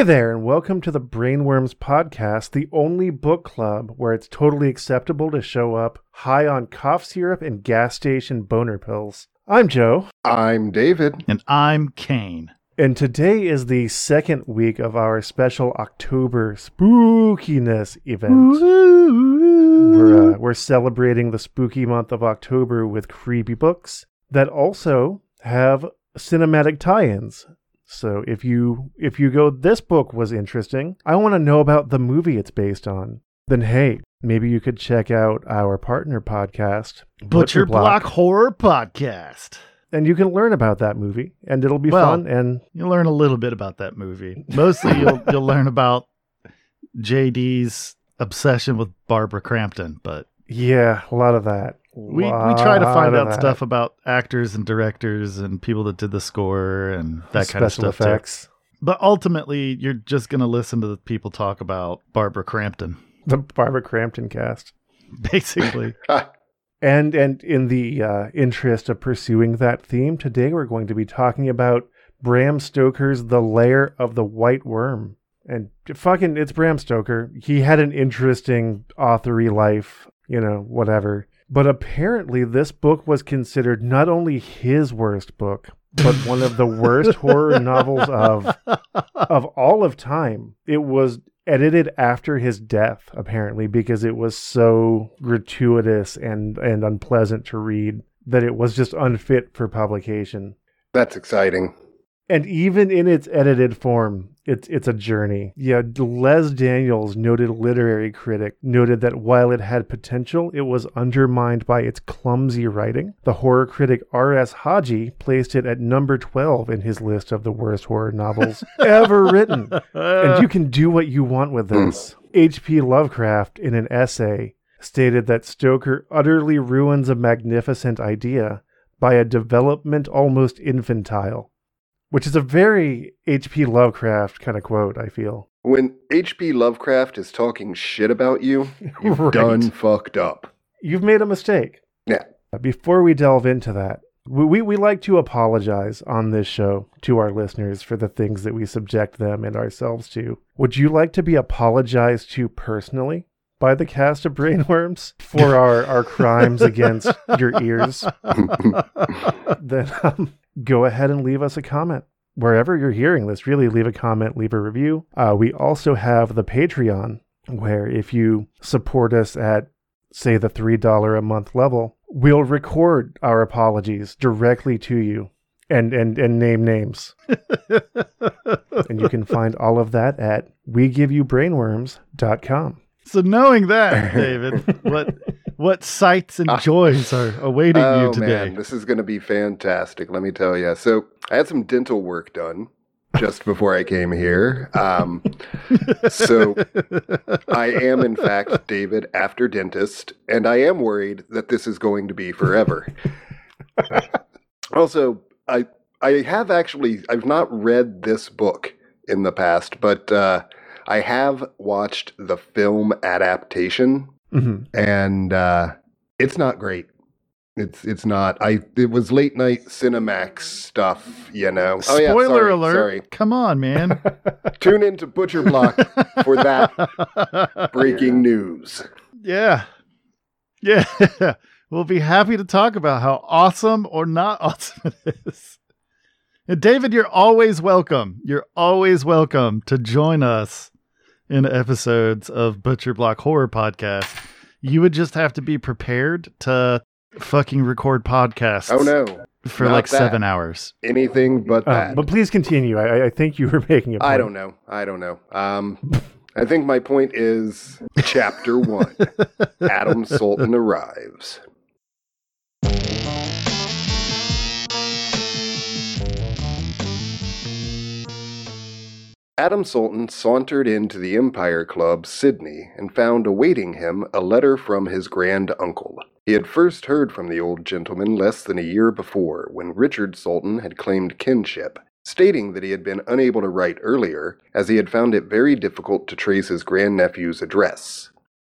Hey there, and welcome to the Brainworms Podcast, the only book club where it's totally acceptable to show up high on cough syrup and gas station boner pills. I'm Joe, I'm David. And I'm Kane. and today is the second week of our special October spookiness event. We're, uh, we're celebrating the spooky month of October with creepy books that also have cinematic tie-ins. So if you if you go this book was interesting, I want to know about the movie it's based on. Then hey, maybe you could check out our partner podcast, Butcher Block Horror Podcast. and you can learn about that movie and it'll be Well- fun and You'll learn a little bit about that movie. Mostly you'll you'll learn about JD's obsession with Barbara Crampton, but yeah, a lot of that. We, we try to find out that. stuff about actors and directors and people that did the score and that kind of Special stuff. too. But ultimately, you're just going to listen to the people talk about Barbara Crampton, The Barbara Crampton cast. basically. And and in the uh, interest of pursuing that theme, today we're going to be talking about Bram Stoker's The Lair of the White Worm. And fucking, it's Bram Stoker. He had an interesting authory life, you know, whatever. But apparently, this book was considered not only his worst book, but one of the worst horror novels of of all of time. It was edited after his death, apparently, because it was so gratuitous and, and unpleasant to read that it was just unfit for publication. That's exciting. And even in its edited form, it's it's a journey. Yeah, Les Daniels, noted literary critic, noted that while it had potential, it was undermined by its clumsy writing. The horror critic R.S. Hadji placed it at number 12 in his list of the worst horror novels ever written. And you can do what you want with mm. this. H.P. Lovecraft, in an essay, stated that Stoker utterly ruins a magnificent idea by a development almost infantile, which is a very H.P. Lovecraft kind of quote, I feel. When H.P. Lovecraft is talking shit about you, you've Right. done fucked up. You've made a mistake. Yeah. Before we delve into that, we, we, we like to apologize on this show to our listeners for the things that we subject them and ourselves to. Would you like to be apologized to personally by the cast of Brainworms for our, our crimes against your ears? then um, go ahead and leave us a comment. Wherever you're hearing this, really leave a comment, leave a review. Uh, we also have the Patreon, where if you support us at, say, the $3 a month level, we'll record our apologies directly to you and, and, and name names. and you can find all of that at wegiveYouBrainworms.com. So knowing that, David, what what sights and joys are awaiting oh you today? man, this is going to be fantastic. Let me tell you. So I had some dental work done just before I came here. Um, so I am, in fact, David, after dentist, and I am worried that this is going to be forever. also, I I have actually I've not read this book in the past, but uh, I have watched the film adaptation, Mhm. and uh, it's not great. It's it's not. I it was late night Cinemax stuff, you know. Oh, yeah, Spoiler sorry, alert! Sorry. Come on, man. Tune into Butcher Block for that breaking news. Yeah. Yeah. we'll be happy to talk about how awesome or not awesome it is. And David, you're always welcome. You're always welcome to join us in episodes of Butcher Block Horror Podcast. You would just have to be prepared to fucking record podcasts Oh no, for not like that. seven hours. anything but Uh, that. but please continue. I, I think you were making a point. I don't know. I don't know. Um, I think my point is chapter one. Adam Salton arrives. Adam Salton sauntered into the Empire Club, Sydney, and found awaiting him a letter from his grand uncle. He had first heard from the old gentleman less than a year before, when Richard Salton had claimed kinship, stating that he had been unable to write earlier, as he had found it very difficult to trace his grandnephew's address.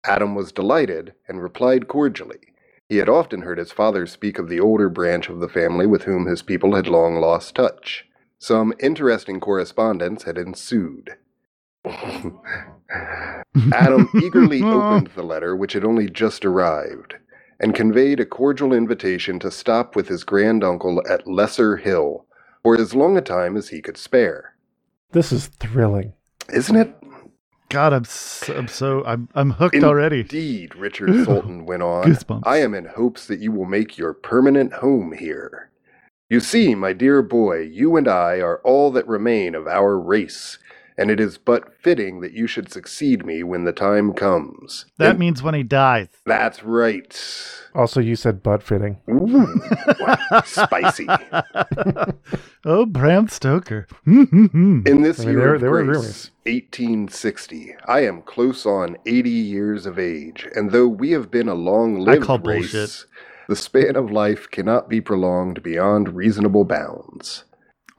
Adam was delighted and replied cordially. He had often heard his father speak of the older branch of the family with whom his people had long lost touch. Some interesting correspondence had ensued. Adam eagerly opened the letter, which had only just arrived, and conveyed a cordial invitation to stop with his grand uncle at Lesser Hill for as long a time as he could spare. This is thrilling. Isn't it? God, I'm so, I'm so I'm I'm hooked already. Indeed, Richard Salton went on. Goosebumps. I am in hopes that you will make your permanent home here. You see, my dear boy, you and I are all that remain of our race, and it is but fitting that you should succeed me when the time comes. That And- means when he dies. that's right. Also, you said butt fitting. Ooh, spicy. oh, Bram Stoker. In In this I mean, year there- of there were grace, rumors. 1860, I am close on 80 years of age, and though we have been a long-lived call race, bullshit. The span of life cannot be prolonged beyond reasonable bounds.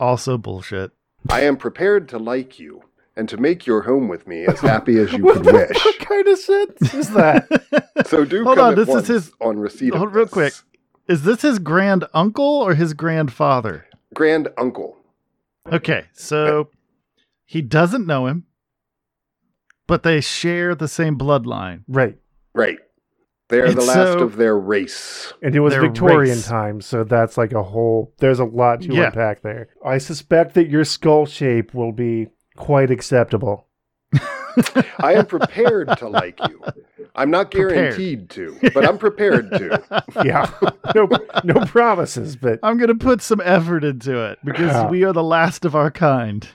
also bullshit. I am prepared to like you and to make your home with me as happy as you could wish. what kind of sense is that? So do Hold come on, at this is his- on receipt of Hold real this. quick. Is this his grand uncle or his grandfather? Grand uncle. Okay, so he doesn't know him, but they share the same bloodline. right. Right. They are And the last so- of their race. And it was Their Victorian race. times, so that's like a whole. There's a lot to Yeah. unpack there. I suspect that your skull shape will be quite acceptable. I am prepared to like you. I'm not Prepared. guaranteed to, but I'm prepared to. Yeah, no, no promises, but I'm going to put some effort into it because Yeah. we are the last of our kind.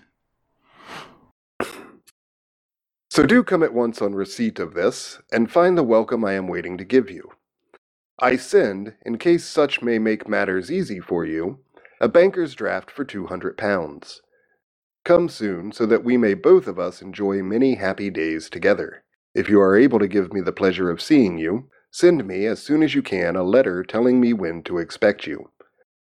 So do come at once on receipt of this, and find the welcome I am waiting to give you. I send, in case such may make matters easy for you, a banker's draft for two hundred pounds. Come soon, so that we may both of us enjoy many happy days together. If you are able to give me the pleasure of seeing you, send me as soon as you can a letter telling me when to expect you.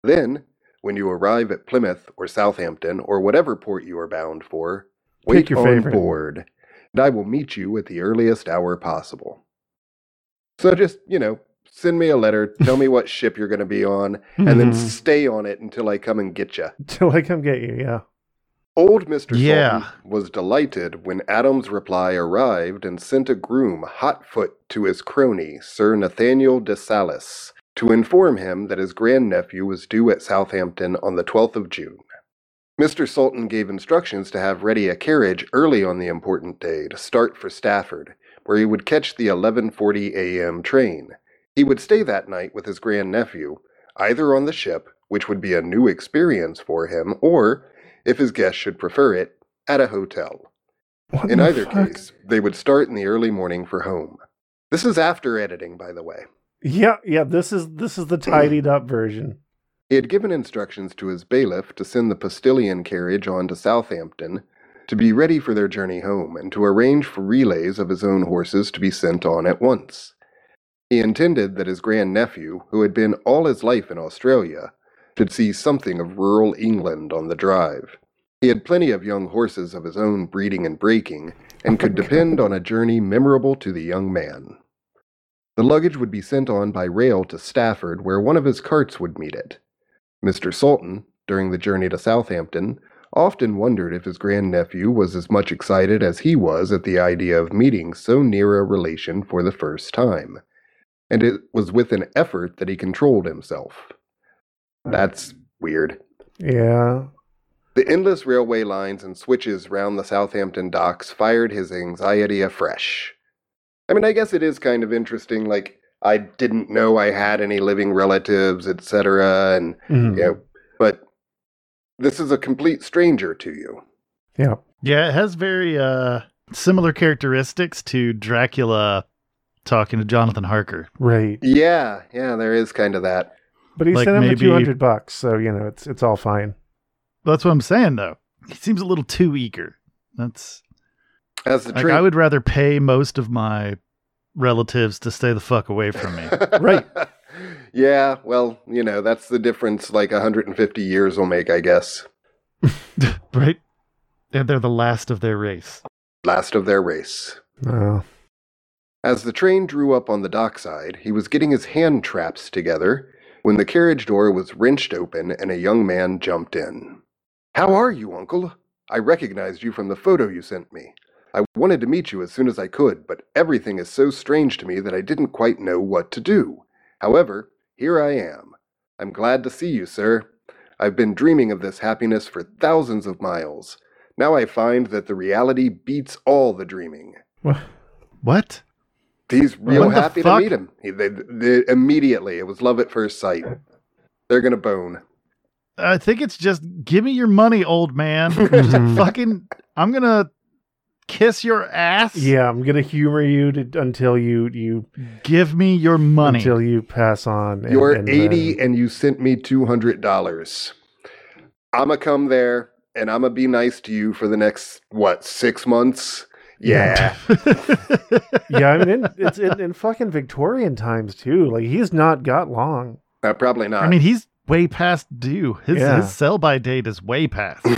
Then, when you arrive at Plymouth or Southampton or whatever port you are bound for, wait Pick your on favorite. board, and I will meet you at the earliest hour possible. So just, you know, send me a letter, tell me what ship you're going to be on, and then Mhm. stay on it until I come and get you. till I come get you. Yeah. Old Mr. Yeah. Salton was delighted when Adam's reply arrived and sent a groom hotfoot to his crony, Sir Nathaniel de Salis, to inform him that his grandnephew was due at Southampton on the 12th of June. Mr. Salton gave instructions to have ready a carriage early on the important day to start for Stafford, where he would catch the 11:40 a.m. train. He would stay that night with his grandnephew, either on the ship, which would be a new experience for him, or, if his guests should prefer it, at a hotel. What In either fuck? case, they would start in the early morning for home. This is after editing, by the way. Yeah, yeah. This is this is the tidied up version. He had given instructions to his bailiff to send the postilion carriage on to Southampton to be ready for their journey home and to arrange for relays of his own horses to be sent on at once. He intended that his grandnephew, who had been all his life in Australia, should see something of rural England on the drive. He had plenty of young horses of his own breeding and breaking, and could depend on a journey memorable to the young man. The luggage would be sent on by rail to Stafford, where one of his carts would meet it. Mr. Salton, during the journey to Southampton, often wondered if his grandnephew was as much excited as he was at the idea of meeting so near a relation for the first time, and it was with an effort that he controlled himself. That's weird. Yeah. The endless railway lines and switches round the Southampton docks fired his anxiety afresh. I mean, I guess it is kind of interesting, like, I didn't know I had any living relatives, etc., and Mhm. yeah, but this is a complete stranger to you. Yeah. Yeah, it has very uh similar characteristics to Dracula talking to Jonathan Harker. Right. Yeah, yeah, there is kind of that. But he Like sent him the maybe- two hundred bucks, so you know it's it's all fine. That's what I'm saying though. He seems a little too eager. That's As the like train, I would rather pay most of my relatives to stay the fuck away from me. Right. yeah, well, you know, that's the difference like 150 years will make, I guess. right? And they're the last of their race. Last of their race. Oh. As the train drew up on the dockside, he was getting his hand traps together when the carriage door was wrenched open and a young man jumped in. How are you, Uncle? I recognized you from the photo you sent me. I wanted to meet you as soon as I could, but everything is so strange to me that I didn't quite know what to do. However, here I am. I'm glad to see you, sir. I've been dreaming of this happiness for thousands of miles. Now I find that the reality beats all the dreaming. What? He's real What happy to meet him. He, they, they, immediately, it was love at first sight. They're gonna bone. I think it's just give me your money, old man. Fucking, I'm gonna kiss your ass. Yeah, I'm gonna humor you to, until you you Give me your money. until you pass on. and- You're and 80 then- and you sent me $200. I'ma come there and I'ma be nice to you for the next, what, six months? Yeah. yeah, I mean, in, it's in, in fucking Victorian times too. Like he's not got long. Uh, probably not. I mean, he's way past due. His Yeah. his sell by date is way past.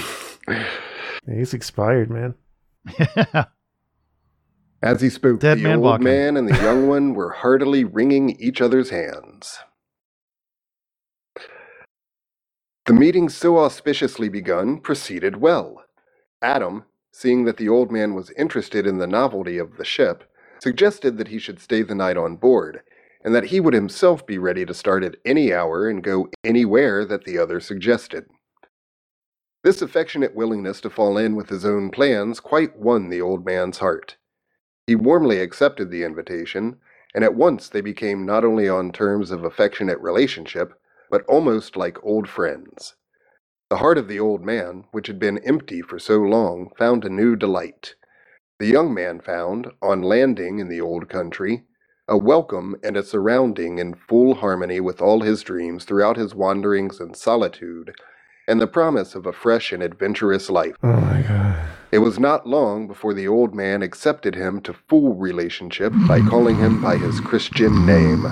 He's expired, man. As he spoke, Dead the man old walking. man and the young one were heartily wringing each other's hands. The meeting so auspiciously begun proceeded well. Adam, seeing that the old man was interested in the novelty of the ship, suggested that he should stay the night on board, and that he would himself be ready to start at any hour and go anywhere that the other suggested. This affectionate willingness to fall in with his own plans quite won the old man's heart. He warmly accepted the invitation, and at once they became not only on terms of affectionate relationship, but almost like old friends. The heart of the old man, which had been empty for so long, found a new delight. The young man found, on landing in the old country, a welcome and a surrounding in full harmony with all his dreams throughout his wanderings and solitude, and the promise of a fresh and adventurous life. Oh my god. It was not long before the old man accepted him to full relationship by calling him by his Christian name.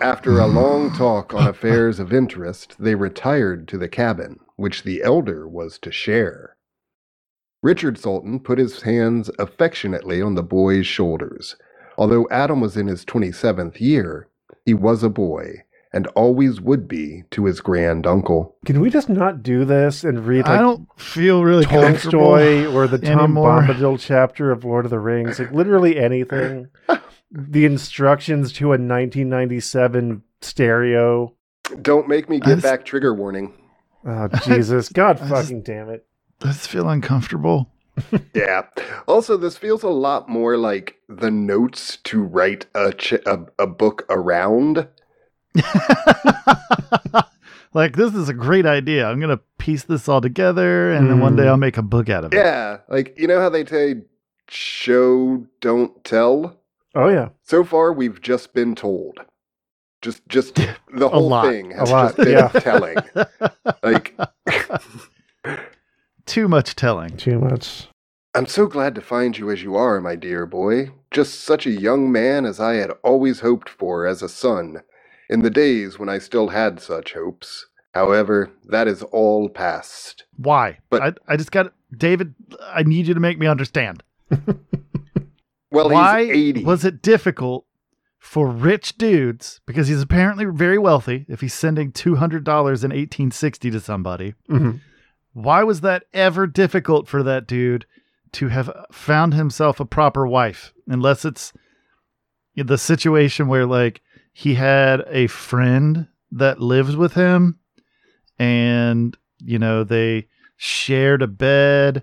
After a long talk on affairs of interest, they retired to the cabin, which the elder was to share. Richard Salton put his hands affectionately on the boy's shoulders. Although Adam was in his 27th year, he was a boy, and always would be to his grand uncle. Can we just not do this and read I don't feel really. Tolstoy or the Tom anymore. Bombadil chapter of Lord of the Rings? Like literally anything. the instructions to a 1997 stereo. Don't make me I get just- back trigger warning. Oh Jesus! God I just- fucking damn it! I just feel uncomfortable. Yeah. Also, this feels a lot more like the notes to write a ch- a, a book around. like this is a great idea. I'm gonna piece this all together, and then one day Mm. I'll make a book out of it. Yeah, like you know how they say show don't tell. Oh yeah, So far, we've just been told. Just, just the whole lot. thing has A lot, just been yeah. telling. Like, Too much telling. too much. I'm so glad to find you as you are, my dear boy. Just such a young man as I had always hoped for as a son, in the days when I still had such hopes. However, that is all past. Why? But- I, I just got David. I need you to make me understand. Well, Why he's 80. was it difficult for rich dudes because he's apparently very wealthy? If he's sending two hundred dollars in 1860 to somebody, Mhm. why was that ever difficult for that dude to have found himself a proper wife? Unless it's the situation where like he had a friend that lived with him and you know they shared a bed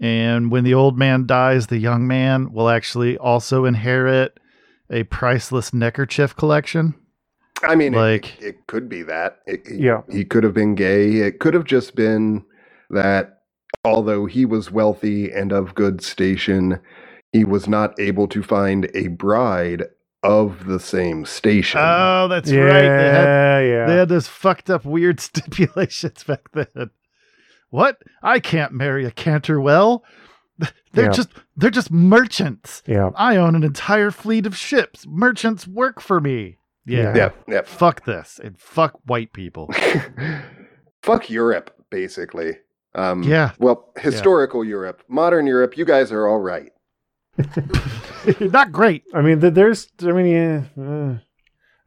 and when the old man dies the young man will actually also inherit a priceless neckerchief collection I mean, like- it, it could be that. It, it- Yeah. He could have been gay. It could have just been that although he was wealthy and of good station, he was not able to find a bride of the same station. oh that's yeah, right they had yeah. They had those fucked up weird stipulations back then. What? I can't marry a Canterwell. They're Yeah. just they're just merchants. yeah. I own an entire fleet of ships. Merchants work for me. Yeah. yeah, yeah. Fuck this and fuck white people. Fuck Europe, basically. Um, Yeah. Well, historical Europe, modern Europe, you guys are all right. Not great. I mean, th- there's. I mean, yeah. uh,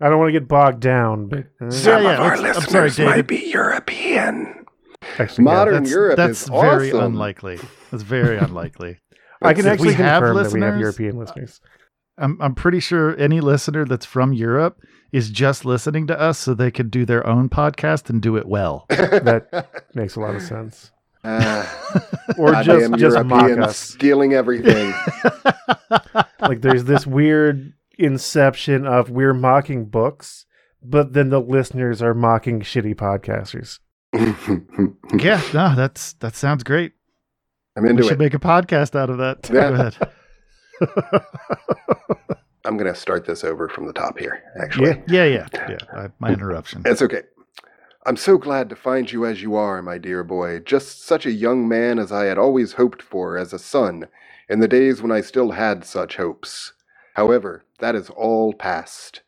I don't want to get bogged down, but uh, Yeah, yeah, let's- I'm sorry, David. be European. Actually, yeah. Modern That's, Europe that's is very awesome. unlikely. That's very unlikely. I can actually we have confirm that we have European listeners. I'm I'm pretty sure any listener that's from Europe is just listening to us so they could do their own podcast and do it well. That makes a lot of sense. Ah, Or just goddamn just mock Europeans us. stealing everything. Like there's this weird inception of we're mocking books, but then the listeners are mocking shitty podcasters. Yeah, no, that's that sounds great. I'm into it. we should it. make a podcast out of that. Yeah. Go ahead. I'm going to start this over from the top here, actually. Yeah. Yeah, yeah, yeah. I, my interruption. It's okay. I'm so glad to find you as you are, my dear boy. Just such a young man as I had always hoped for as a son in the days when I still had such hopes. However, that is all past.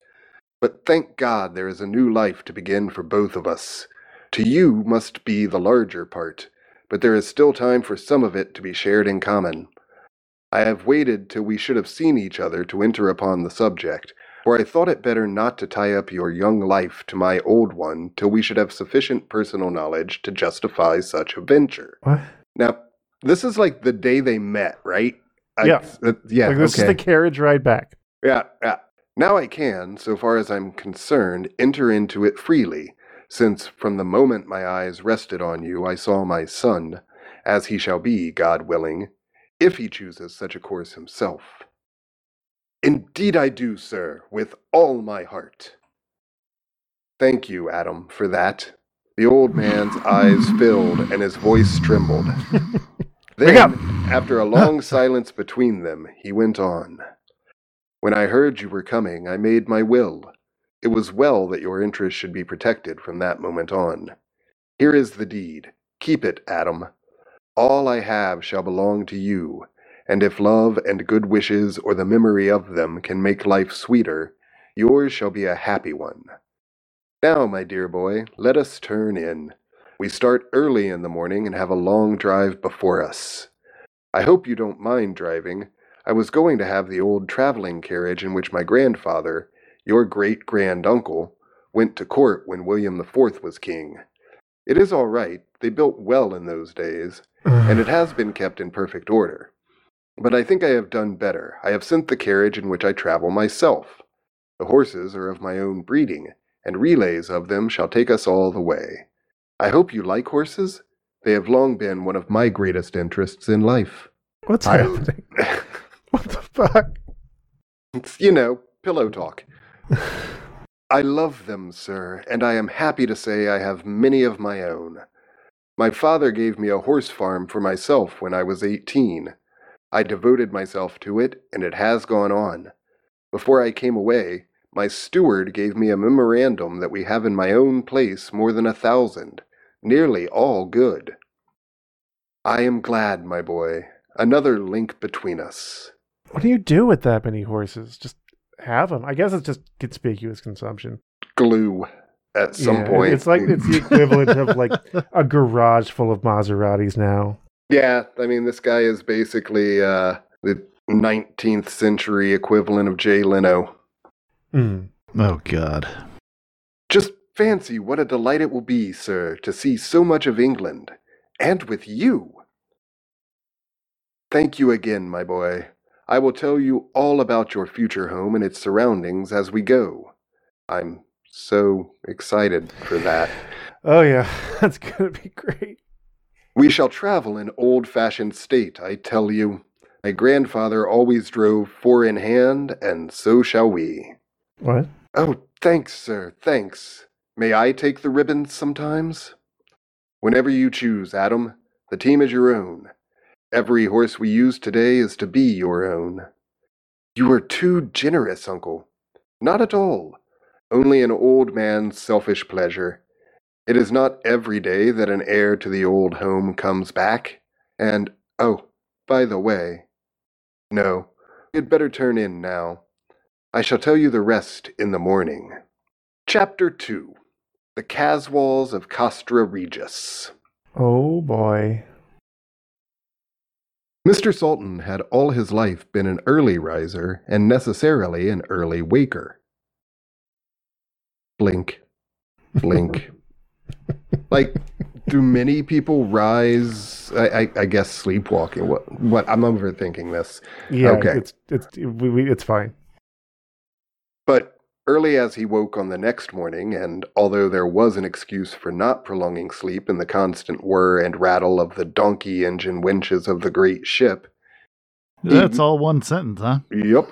But thank God there is a new life to begin for both of us. To you must be the larger part, but there is still time for some of it to be shared in common. I have waited till we should have seen each other to enter upon the subject, for I thought it better not to tie up your young life to my old one till we should have sufficient personal knowledge to justify such a venture. What? Now, this is like the day they met, right? I- Yeah. uh, yeah. like this okay. is the carriage ride back. Yeah, yeah. Now I can, so far as I'm concerned, enter into it freely, since from the moment my eyes rested on you, I saw my son, as he shall be, God willing, if he chooses such a course himself. Indeed I do, sir, with all my heart. Thank you, Adam, for that. The old man's eyes filled and his voice trembled. Then, after a long silence between them, he went on. When I heard you were coming, I made my will. It was well that your interests should be protected from that moment on. Here is the deed. Keep it, Adam. All I have shall belong to you, and if love and good wishes or the memory of them can make life sweeter, yours shall be a happy one. Now, my dear boy, let us turn in. We start early in the morning and have a long drive before us. I hope you don't mind driving. I was going to have the old traveling carriage in which my grandfather, your great grand uncle, went to court when William IV was king. It is all right, they built well in those days, and it has been kept in perfect order. But I think I have done better. I have sent the carriage in which I travel myself. The horses are of my own breeding, and relays of them shall take us all the way. I hope you like horses. They have long been one of my greatest interests in life. What's I- happening? What the fuck? It's, you know, pillow talk. I love them, sir, and I am happy to say I have many of my own. My father gave me a horse farm for myself when I was eighteen. I devoted myself to it, and it has gone on. Before I came away, my steward gave me a memorandum that we have in my own place more than a thousand, nearly all good. I am glad, my boy. Another link between us. What do you do with that many horses? Just have them. I guess it's just conspicuous consumption. Glue at some Yeah, point. It's like it's the equivalent of like a garage full of Maseratis now. Yeah, I mean, this guy is basically uh, the 19th century equivalent of Jay Leno. Mm. Oh God. Just fancy what a delight it will be, sir, to see so much of England, and with you. Thank you again, my boy. I will tell you all about your future home and its surroundings as we go. I'm so excited for that. Oh yeah, that's gonna be great. We shall travel in old fashioned state, I tell you. My grandfather always drove four in hand, and so shall we. What? Oh, thanks, sir, thanks. May I take the ribbons sometimes? Whenever you choose, Adam. The team is your own. Every horse we use today is to be your own. You are too generous, uncle. Not at all. Only an old man's selfish pleasure. It is not every day that an heir to the old home comes back. And, oh, by the way, no, you'd better turn in now. I shall tell you the rest in the morning. Chapter 2 The Caswalls of Castra Regis. Oh boy. Mr. Salton had all his life been an early riser and necessarily an early waker. Blink, blink. Like do many people rise? I, I, I guess sleepwalking. What? What? I'm overthinking this. Yeah, Okay. it's it's we, we, it's fine. But early as he woke on the next morning, and although there was an excuse for not prolonging sleep in the constant whir and rattle of the donkey engine winches of the great ship, That's all one sentence, huh? Yep.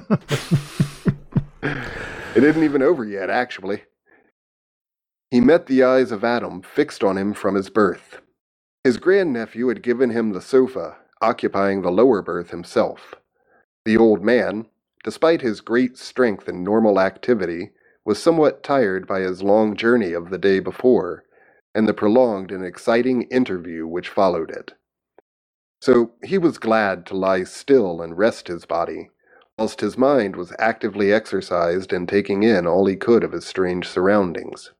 it isn't even over yet, actually. He met the eyes of Adam fixed on him from his berth. His grandnephew had given him the sofa, occupying the lower berth himself. The old man, despite his great strength and normal activity, was somewhat tired by his long journey of the day before, and the prolonged and exciting interview which followed it. So he was glad to lie still and rest his body, whilst his mind was actively exercised in taking in all he could of his strange surroundings.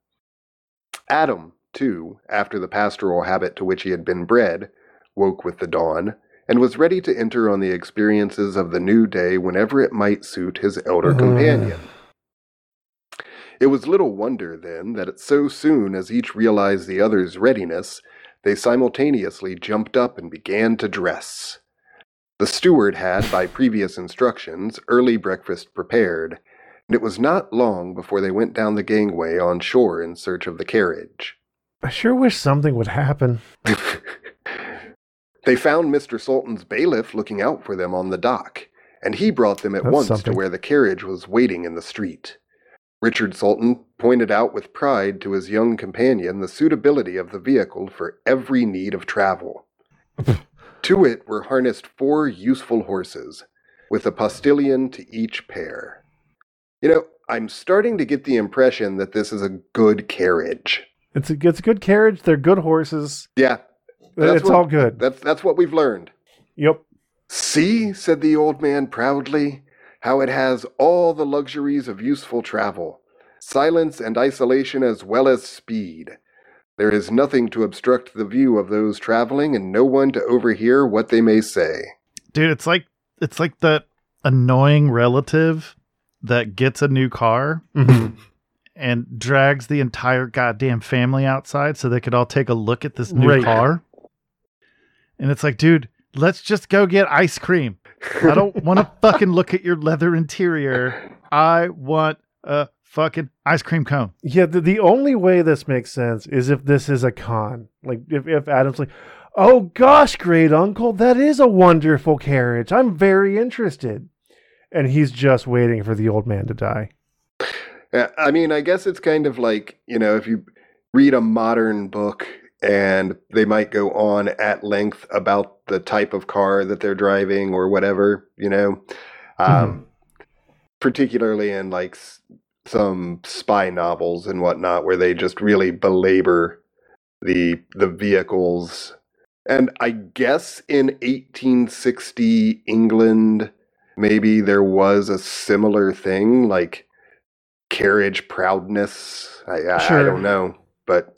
Adam, too, after the pastoral habit to which he had been bred, woke with the dawn, and was ready to enter on the experiences of the new day whenever it might suit his elder oh, Ugh. companion. It was little wonder, then, that so soon as each realized the other's readiness, they simultaneously jumped up and began to dress. The steward had, by previous instructions, early breakfast prepared, and it was not long before they went down the gangway on shore in search of the carriage. I sure wish something would happen. they found Mr. Salton's bailiff looking out for them on the dock, and he brought them at That's once something. to where the carriage was waiting in the street. Richard Sultan pointed out with pride to his young companion the suitability of the vehicle for every need of travel. to it were harnessed four useful horses, with a postilion to each pair. You know, I'm starting to get the impression that this is a good carriage. It's a, it's a good carriage. They're good horses. Yeah, That's it's what- all good. that's that's what we've learned. Yep. See, said the old man proudly, how it has all the luxuries of useful travel silence and isolation as well as speed. There is nothing to obstruct the view of those traveling and no one to overhear what they may say. Dude, it's like it's like that annoying relative that gets a new car Mhm. and drags the entire goddamn family outside so they could all take a look at this new Right. car. And it's like, dude, let's just go get ice cream. I don't want to fucking look at your leather interior. I want a fucking ice cream cone. Yeah, the, the only way this makes sense is if this is a con. Like if, if Adam's like, "Oh gosh, great uncle, that is a wonderful carriage. I'm very interested." And he's just waiting for the old man to die. I mean, I guess it's kind of like, you know, if you read a modern book and they might go on at length about the type of car that they're driving or whatever, you know, um, particularly in like s- some spy novels and whatnot, where they just really belabor the the vehicles. And I guess in 1860 England, maybe there was a similar thing, like carriage proudness. I, I, I don't know. But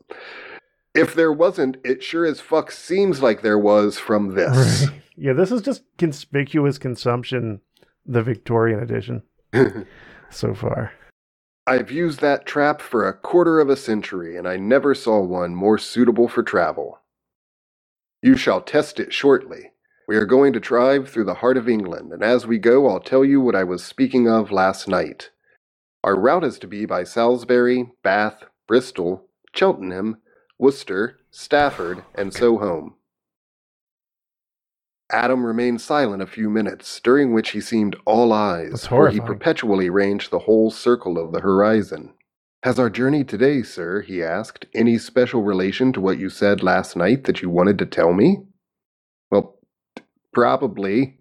if there wasn't, it sure as fuck seems like there was from this. Right. Yeah, this is just conspicuous consumption, the Victorian edition so far. I've used that trap for a quarter of a century, and I never saw one more suitable for travel. You shall test it shortly. We are going to drive through the heart of England, and as we go, I'll tell you what I was speaking of last night. Our route is to be by Salisbury, Bath, Bristol, Cheltenham, Worcester, Stafford, and so home. Adam remained silent a few minutes, during which he seemed all eyes, for he perpetually ranged the whole circle of the horizon. Has our journey today, sir, he asked, any special relation to what you said last night that you wanted to tell me? Well, t- probably.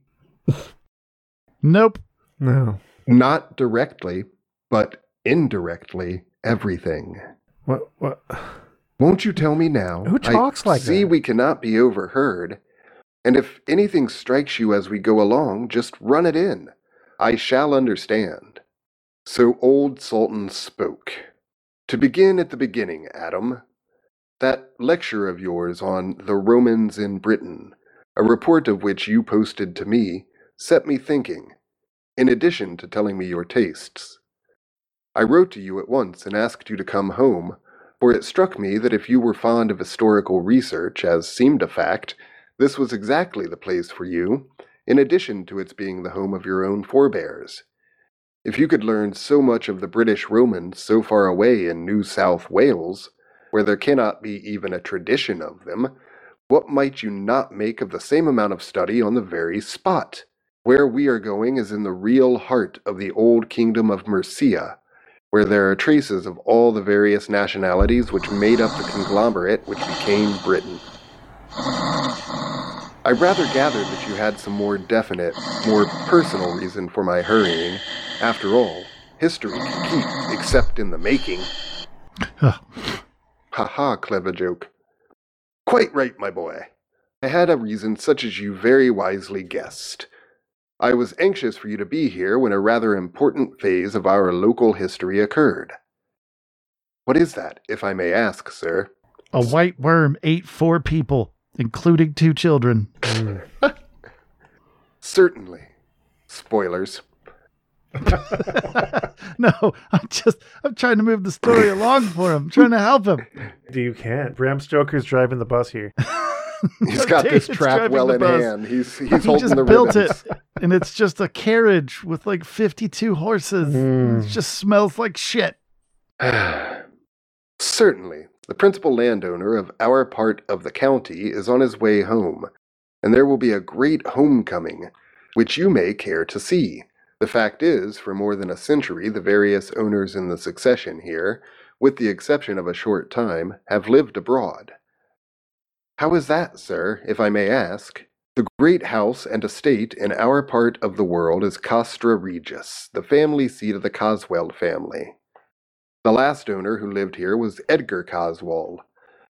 Nope. No. Not directly, but indirectly, everything. What what Won't you tell me now? Who talks I like see that? we cannot be overheard. And if anything strikes you as we go along, just run it in. I shall understand. So old Salton spoke. To begin at the beginning, Adam, that lecture of yours on the Romans in Britain, a report of which you posted to me, set me thinking, in addition to telling me your tastes. I wrote to you at once and asked you to come home, for it struck me that if you were fond of historical research, as seemed a fact, this was exactly the place for you, in addition to its being the home of your own forebears. If you could learn so much of the British Romans so far away in New South Wales, where there cannot be even a tradition of them, what might you not make of the same amount of study on the very spot? Where we are going is in the real heart of the old kingdom of Mercia, where there are traces of all the various nationalities which made up the conglomerate which became Britain. I rather gathered that you had some more definite, more personal reason for my hurrying. After all, history can keep, except in the making. Ha ha, clever joke. Quite right, my boy. I had a reason such as you very wisely guessed. I was anxious for you to be here when a rather important phase of our local history occurred. What is that, if I may ask, sir? A white worm ate four people, including two children. Hmm. Certainly. Spoilers. no, I'm just I'm trying to move the story along for him. I'm trying to help him. Do You can't. Bram Stoker's driving the bus here. He's got this trap driving well the in bus. hand. He's he's he holding just the built ribbons. it, and it's just a carriage with like 52 horses. Mm. It just smells like shit. Certainly. The principal landowner of our part of the county is on his way home, and there will be a great homecoming, which you may care to see. The fact is, for more than a century, the various owners in the succession here, with the exception of a short time, have lived abroad. How is that, sir, if I may ask? The great house and estate in our part of the world is Castra Regis, the family seat of the Caswall family. The last owner who lived here was Edgar Caswall,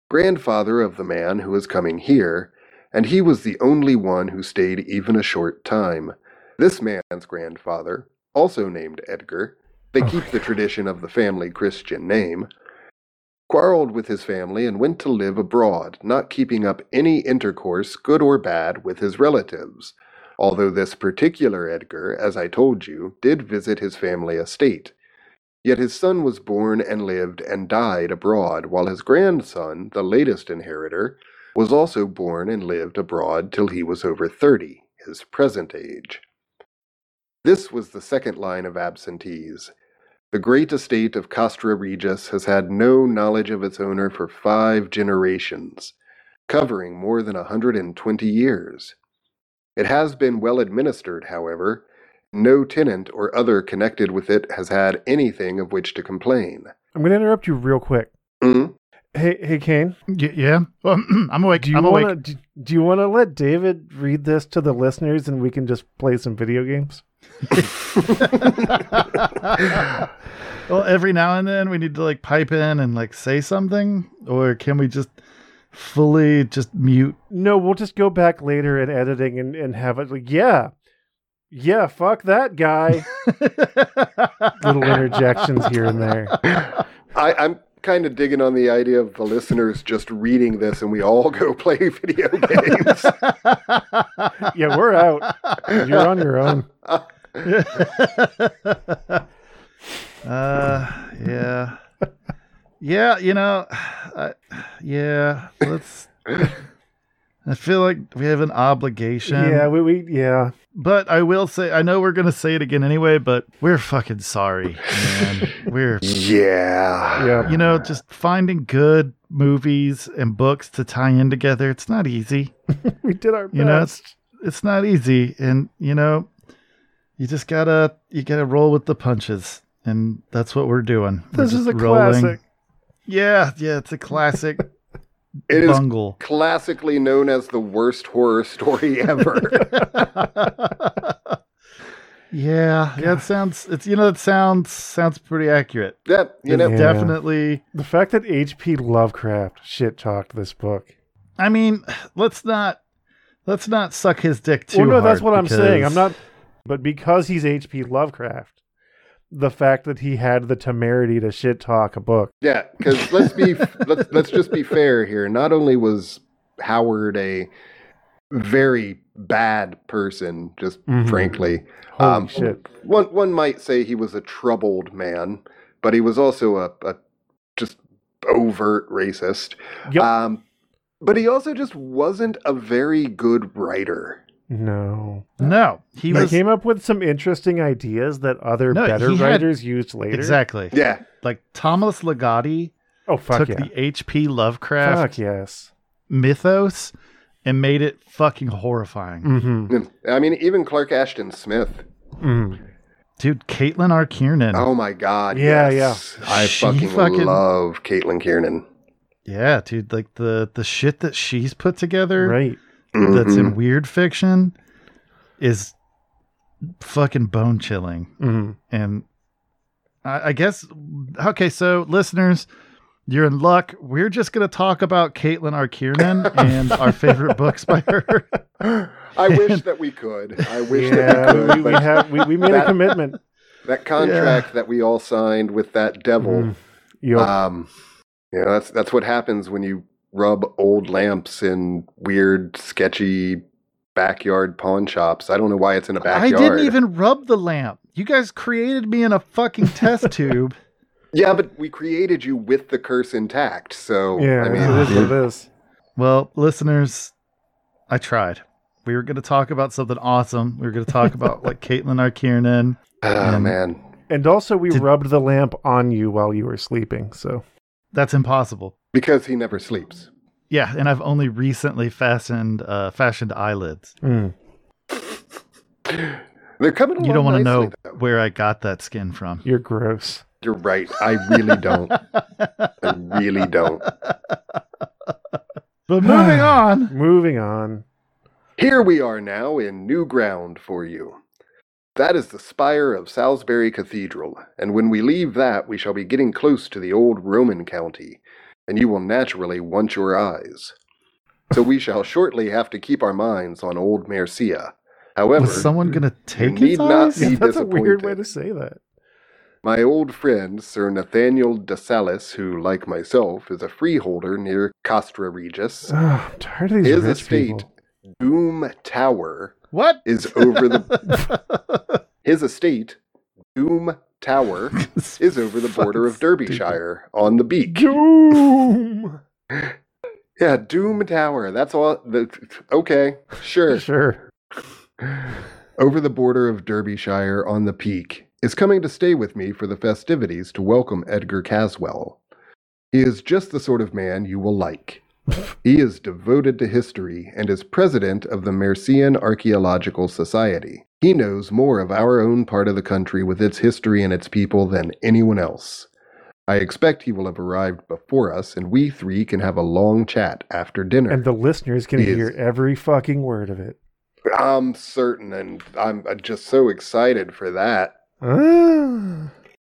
grandfather of the man who is coming here, and he was the only one who stayed even a short time. This man's grandfather, also named Edgar, they keep the tradition of the family Christian name, quarreled with his family and went to live abroad, not keeping up any intercourse, good or bad, with his relatives. Although this particular Edgar, as I told you, did visit his family estate. Yet his son was born and lived and died abroad, while his grandson, the latest inheritor, was also born and lived abroad till he was over thirty, his present age. This was the second line of absentees. The great estate of Castra Regis has had no knowledge of its owner for five generations, covering more than a hundred and twenty years. It has been well administered, however. No tenant or other connected with it has had anything of which to complain. I'm going to interrupt you real quick. Hmm? Hey, hey, Kane. Y- yeah, well, I'm awake. Do you I'm want awake. to? Do, do you want to let David read this to the listeners, and we can just play some video games? well, every now and then we need to like pipe in and like say something, or can we just fully just mute? No, we'll just go back later in editing and, and have it like, yeah, yeah, fuck that guy. Little interjections here and there. I, I'm kind of digging on the idea of the listeners just reading this and we all go play video games. Yeah, we're out. You're on your own. uh, yeah, yeah. You know, I, yeah. Let's. I feel like we have an obligation. Yeah, we, we yeah. But I will say, I know we're gonna say it again anyway, but we're fucking sorry, man. we're, yeah. Yeah. you know, just finding good movies and books to tie in together. It's not easy. We did our best. You know, it's it's not easy, and you know, you just gotta you gotta roll with the punches, and that's what we're doing. We're this is just a classic. Yeah, yeah, it's a classic It is bungle. classically known as the worst horror story ever. yeah, yeah, it sounds. It's you know, it sounds sounds pretty accurate. yeah, you know, Yeah. Definitely. The fact that H.P. Lovecraft shit talked this book. I mean, let's not let's not suck his dick too well, no, that's hard what I'm saying. I'm not. But because he's H.P. Lovecraft, the fact that he had the temerity to shit talk a book. Yeah, because let's be let's let's just be fair here. Not only was Howard a very bad person, just Mhm. frankly, Holy Um, shit. one one might say he was a troubled man, but he was also a, a just overt racist. Yep. Um, but he also just wasn't a very good writer. No. No, he He was came up with some interesting ideas that other No, better he had- writers used later. exactly Yeah. like Thomas Ligotti Oh fuck took yeah. the H.P. Lovecraft Fuck yes. mythos and made it fucking horrifying. Mm-hmm. I mean, even Clark Ashton Smith. mm Dude, Caitlin R. Kiernan. Oh my God. Yeah, yes. I fucking, fucking- love Caitlin Kiernan. Yeah, dude, like the the shit that she's put together Right. That's Mhm. in weird fiction is fucking bone chilling. hmm And I, I guess okay, so listeners, you're in luck. We're just gonna talk about Caitlin R. Kiernan and our favorite books by her. I wish that we could. I wish that Yeah, we we, could. we, but have we, we made a commitment. that contract that we all signed with that devil. Mm. Yup. Um, you know, that's that's what happens when you rub old lamps in weird, sketchy backyard pawn shops. I don't know why it's in a backyard. I didn't even rub the lamp. You guys created me in a fucking test tube. Yeah, but we created you with the curse intact. So yeah, I mean, it is what it is. Well, listeners, I tried. We were going to talk about something awesome. We were going to talk about like Caitlin R. Kiernan. oh Um, man, And also, we Did- rubbed the lamp on you while you were sleeping. So That's impossible. Because he never sleeps. Yeah, and I've only recently fastened uh, fashioned eyelids. mm. They're coming. You don't want to know where I got that skin from. you're gross. You're right. I really don't. I really don't. But moving on. Moving on. Here we are now in new ground for you. That is the spire of Salisbury Cathedral, and when we leave that, we shall be getting close to the old Roman county, and you will naturally want your eyes. So we shall shortly have to keep our minds on old Mercia. However, Was someone going to take need his eyes? Yeah, that's a weird way to say that. my old friend Sir Nathaniel de Salis, who, like myself, is a freeholder near Castra Regis, Oh, tired of these his estate, people. Doom Tower, What? is over the His estate, Doom Tower, is over the border of Derbyshire on the beak. Doom. Yeah, Doom Tower. That's all. The, okay, sure. Sure. over the border of Derbyshire on the peak is coming to stay with me for the festivities to welcome Edgar Caswall. He is just the sort of man you will like. He is devoted to history and is president of the Mercian Archaeological Society. He knows more of our own part of the country with its history and its people than anyone else. I expect he will have arrived before us, and we three can have a long chat after dinner. And the listeners can He hear is- every fucking word of it. I'm certain, and I'm uh, just so excited for that. Ah.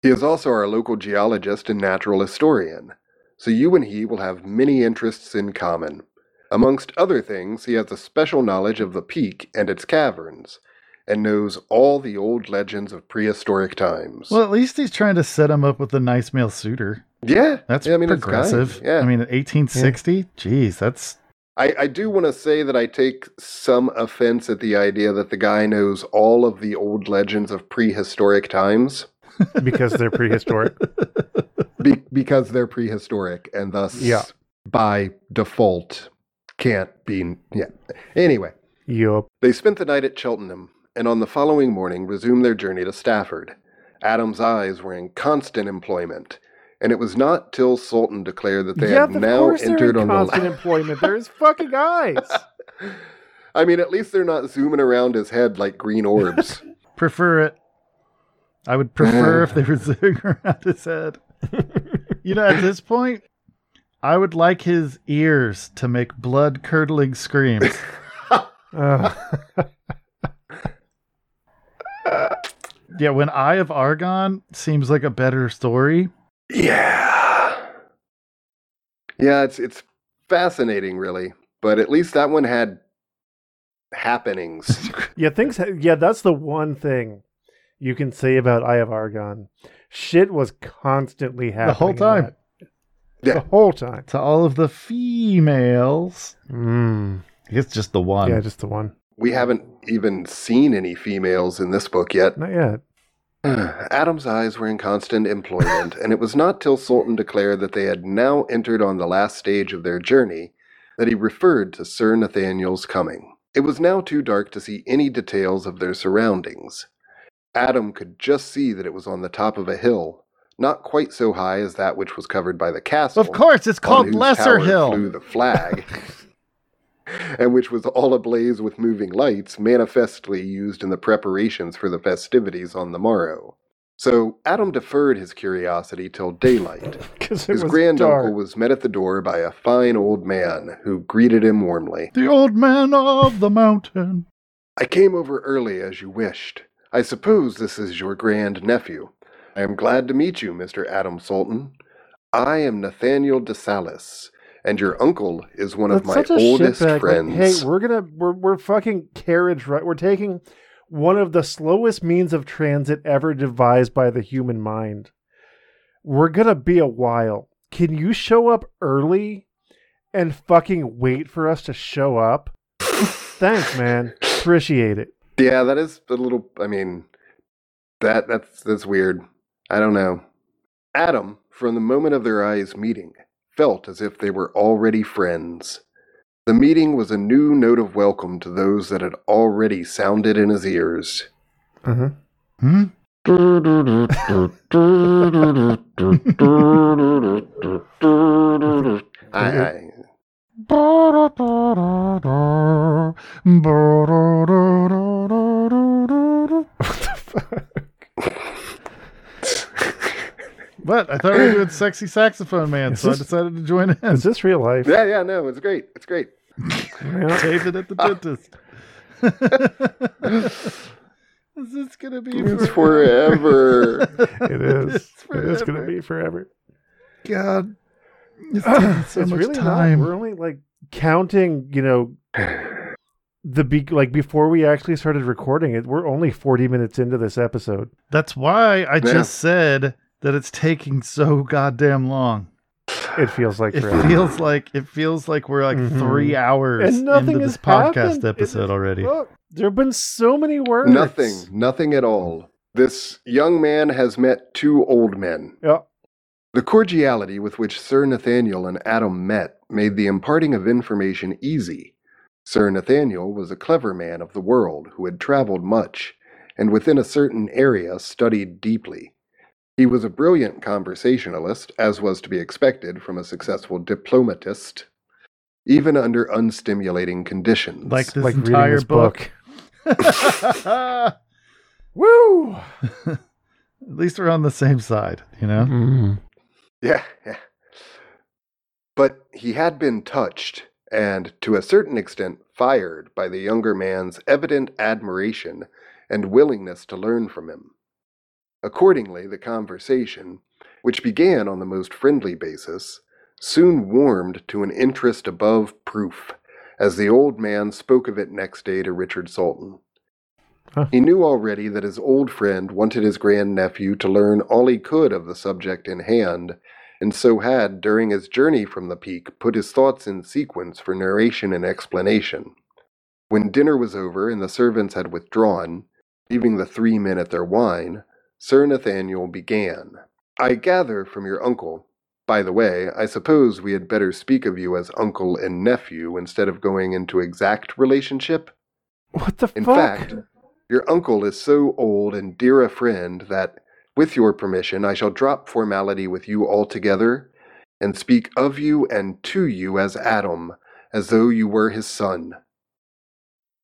He is also our local geologist and natural historian, so you and he will have many interests in common. Amongst other things, he has a special knowledge of the peak and its caverns, and knows all the old legends of prehistoric times. Well, at least he's trying to set him up with a nice male suitor. yeah, That's yeah, I mean, it's kind, progressive. yeah, I mean, 1860? Jeez, that's. I, I do want to say that I take some offense at the idea that the guy knows all of the old legends of prehistoric times. because they're prehistoric. Be- because they're prehistoric and thus Yeah. by default can't be yeah anyway yup. they spent the night at cheltenham and on the following morning resumed their journey to stafford adam's eyes were in constant employment and it was not till salton declared that they yeah, had now entered on in the constant la- employment. There's fucking eyes. i mean at least they're not zooming around his head like green orbs Prefer it. I would prefer if they were zooming around his head. You know, at this point, I would like his ears to make blood curdling screams. Uh, yeah, when Eye of Argon seems like a better story. yeah yeah it's it's fascinating really but at least that one had happenings yeah, things. Ha- yeah, that's the one thing you can say about Eye of Argon. Shit was constantly happening the whole time. Yeah. The whole time. To all of the females. Mm. I guess just the one. Yeah, just the one. We haven't even seen any females in this book yet. Not yet. Adam's eyes were in constant employment, and it was not till Salton declared that they had now entered on the last stage of their journey that he referred to Sir Nathaniel's coming. It was now too dark to see any details of their surroundings. Adam could just see that it was on the top of a hill, not quite so high as that which was covered by the castle. Of course, it's called Lesser tower Hill. Flew the flag, and which was all ablaze with moving lights, manifestly used in the preparations for the festivities on the morrow. So Adam deferred his curiosity till daylight. His was grand dark. uncle was met at the door by a fine old man who greeted him warmly. The old man of the mountain. I came over early as you wished. I suppose this is your grand nephew. I am glad to meet you, Mr. Adam Salton. I am Nathaniel de Salis, and your uncle is one of my oldest. Like, friends. hey, we're gonna we're we're fucking carriage right. We're taking one of the slowest means of transit ever devised by the human mind. We're gonna be a while. Can you show up early and fucking wait for us to show up? Thanks, man. Appreciate it. Yeah, that is a little. I mean, that that's that's weird. I don't know. Adam, from the moment of their eyes meeting, felt as if they were already friends. The meeting was a new note of welcome to those that had already sounded in his ears. Uh-huh. Hmm? I, I, What? the fuck? but I thought we were doing sexy saxophone man, Is so this- I decided to join in. Is this real life? yeah, yeah, no, it's great. It's great. Yeah. David at the dentist. Is this gonna be It's forever? forever. It is. It's It is gonna be forever. God, it's so it's much really time. not. We're only like counting, you know, the be- like before we actually started recording it. We're only 40 minutes into this episode. That's why I Yeah. just said that it's taking so goddamn long. It feels like It forever. feels like it feels like we're like Mhm. three hours and nothing into this podcast happened. episode It- already. Look, there have been so many words. nothing, nothing at all. This young man has met two old men. Yeah. The cordiality with which Sir Nathaniel and Adam met made the imparting of information easy. Sir Nathaniel was a clever man of the world who had traveled much, and within a certain area studied deeply. He was a brilliant conversationalist, as was to be expected from a successful diplomatist, even under unstimulating conditions. Like this like reading entire this book. book. Woo! At least we're on the same side, you know? Mm-hmm. Yeah, yeah. But he had been touched, and to a certain extent fired by the younger man's evident admiration and willingness to learn from him. Accordingly, the conversation, which began on the most friendly basis, soon warmed to an interest above proof, as the old man spoke of it next day to Richard Salton. Huh. He knew already that his old friend wanted his grandnephew to learn all he could of the subject in hand, and so had, during his journey from the peak, put his thoughts in sequence for narration and explanation. When dinner was over and the servants had withdrawn, leaving the three men at their wine, Sir Nathaniel began. I gather from your uncle. By the way, I suppose we had better speak of you as uncle and nephew instead of going into exact relationship? What the In fuck? fact, your uncle is so old and dear a friend that, with your permission, I shall drop formality with you altogether and speak of you and to you as Adam, as though you were his son.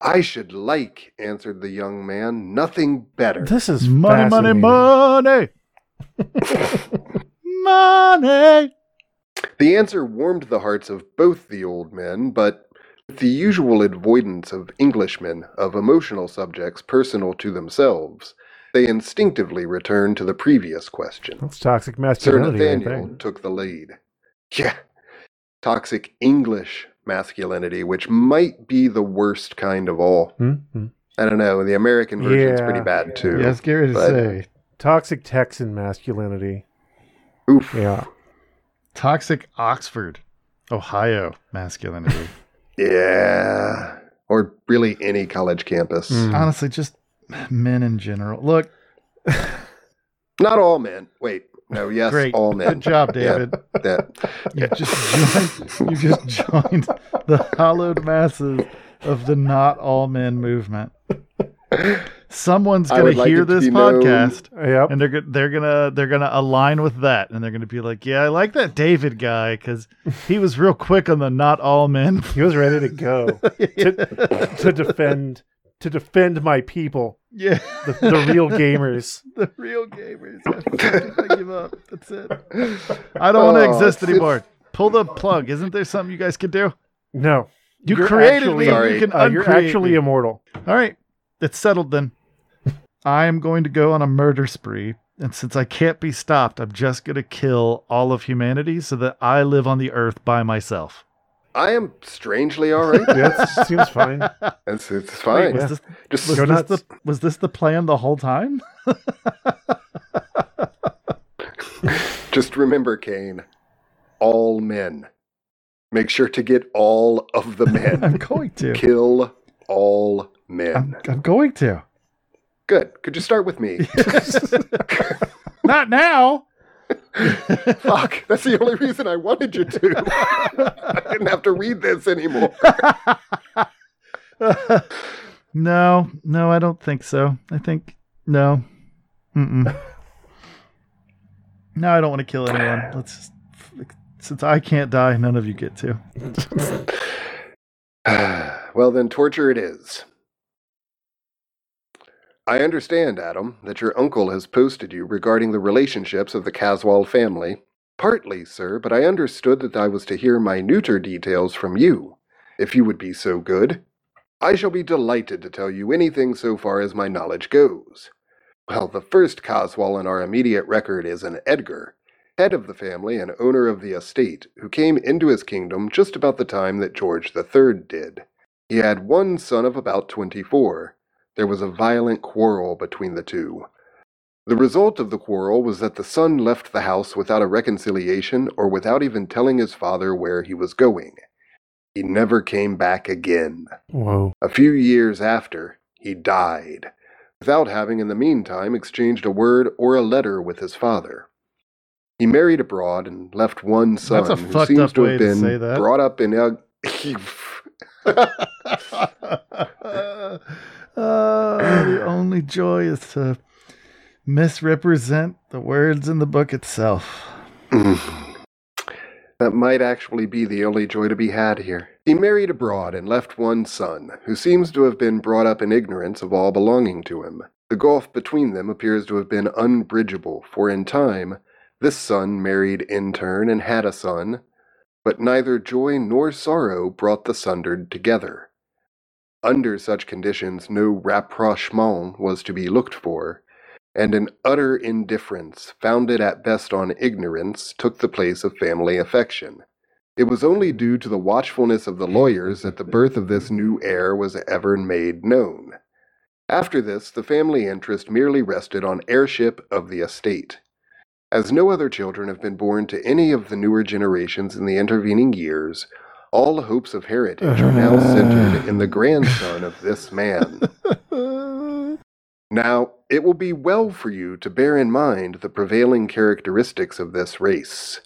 I should like, answered the young man, nothing better. this is Money, money, money. money. The answer warmed the hearts of both the old men, but with the usual avoidance of Englishmen of emotional subjects personal to themselves, they instinctively returned to the previous question. That's toxic Sir masculinity. I Nathaniel think. took the lead. Yeah. Toxic English masculinity, which might be the worst kind of all. Mhm. I don't know. The American version's pretty bad too. Yeah, scary to but- say. Toxic Texan masculinity. Oof. Yeah. Toxic Oxford, Ohio masculinity. Yeah. Or really any college campus. Mm. Honestly, just men in general. Look, Not all men. Wait. No, yes, Great. all men. Good job, Yeah. David. That You just joined. You just joined the hallowed masses of the not all men movement. Someone's gonna would like hear to this be known- podcast. Yep. and they're go- they're gonna they're gonna align with that, and they're gonna be like, "Yeah, I like that David guy because he was real quick on the not all men." He was ready to go to, to defend to defend my people, yeah, the, the real gamers. the real gamers. I, I give up. That's it. I don't want to Oh, exist anymore. Pull the plug. Isn't there something you guys could do? No, You You're created actually- me. Sorry. You can uh, you're actually me. immortal. All right, it's settled then. I am going to go on a murder spree, and since I can't be stopped, I'm just going to kill all of humanity so that I live on the earth by myself. I am strangely all right. Yeah, that seems fine. It's, it's Wait, fine. was yeah. this Just was Go this, the, was this the plan the whole time? just remember, Kane. All men. Make sure to get all of the men. I'm going to. Kill all men. I'm, I'm going to. Good. Could you start with me? Not now. Fuck. That's the only reason I wanted you to. I didn't have to read this anymore. no, no, I don't think so. I think no. Mm-mm. No, I don't want to kill anyone. Let's just, since I can't die, none of you get to. well, then, torture it is. I understand, Adam, that your uncle has posted you regarding the relationships of the Caswall family. Partly, sir, but I understood that I was to hear minuter details from you, if you would be so good. I shall be delighted to tell you anything so far as my knowledge goes. Well, the first Caswall in our immediate record is an Edgar, head of the family and owner of the estate, who came into his kingdom just about the time that George III did. He had one son of about twenty four. There was a violent quarrel between the two. The result of the quarrel was that the son left the house without a reconciliation or without even telling his father where he was going. He never came back again. Whoa. A few years after, he died, without having in the meantime exchanged a word or a letter with his father. He married abroad and left one son That's a who fucked seems to have been that. brought up in a. uh, the only joy is to misrepresent the words in the book itself. that might actually be the only joy to be had here. He married abroad and left one son, who seems to have been brought up in ignorance of all belonging to him. The gulf between them appears to have been unbridgeable, for in time, this son married in turn and had a son, but neither joy nor sorrow brought the sundered together. Under such conditions, no rapprochement was to be looked for, and an utter indifference, founded at best on ignorance, took the place of family affection. It was only due to the watchfulness of the lawyers that the birth of this new heir was ever made known. After this, the family interest merely rested on heirship of the estate. As no other children have been born to any of the newer generations in the intervening years, all hopes of heritage are now centered in the grandson of this man. Now, it will be well for you to bear in mind the prevailing characteristics of this race.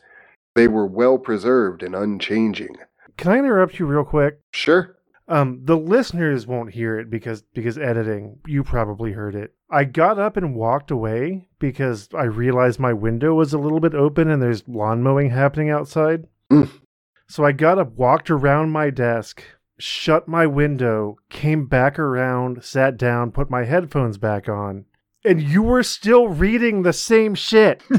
They were well preserved and unchanging. Can I interrupt you real quick? Sure. Um, the listeners won't hear it because because editing. You probably heard it. I got up and walked away because I realized my window was a little bit open and there's lawn mowing happening outside. Mm. So I got up, walked around my desk, shut my window, came back around, sat down, put my headphones back on, and you were still reading the same shit.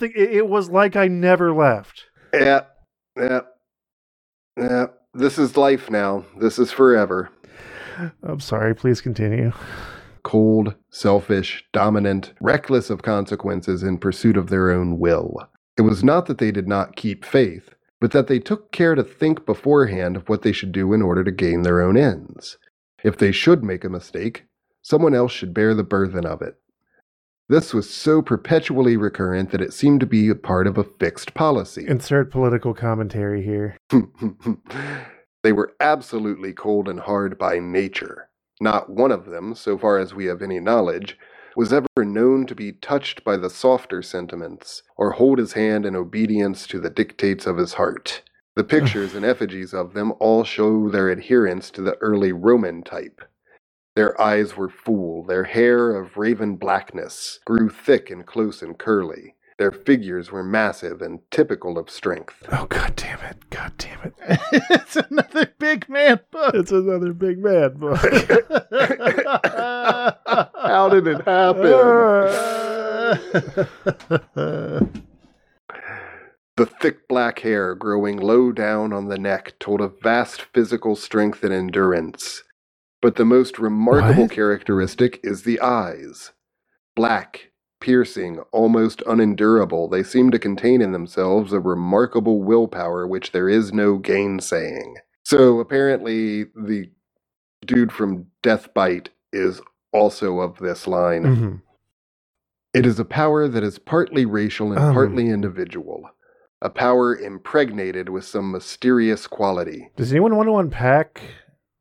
It it was like I never left. Yeah, yeah, yeah. This is life now. This is forever. I'm sorry. Please continue. Cold, selfish, dominant, reckless of consequences in pursuit of their own will. It was not that they did not keep faith, but that they took care to think beforehand of what they should do in order to gain their own ends. If they should make a mistake, someone else should bear the burthen of it. This was so perpetually recurrent that it seemed to be a part of a fixed policy. Insert political commentary here. they were absolutely cold and hard by nature. Not one of them, so far as we have any knowledge, was ever known to be touched by the softer sentiments or hold his hand in obedience to the dictates of his heart. The pictures and effigies of them all show their adherence to the early Roman type. Their eyes were full, their hair of raven blackness grew thick and close and curly. Their figures were massive and typical of strength. Oh god damn it! God damn it! it's another big man book. It's another big man book. How did it happen? The thick black hair growing low down on the neck told of vast physical strength and endurance. But the most remarkable What? characteristic is the eyes. Black, piercing, almost unendurable, they seem to contain in themselves a remarkable willpower which there is no gainsaying. So apparently, the dude from Death Bite is also of this line. Mhm. It is a power that is partly racial and Um. partly individual. A power impregnated with some mysterious quality. Does anyone want to unpack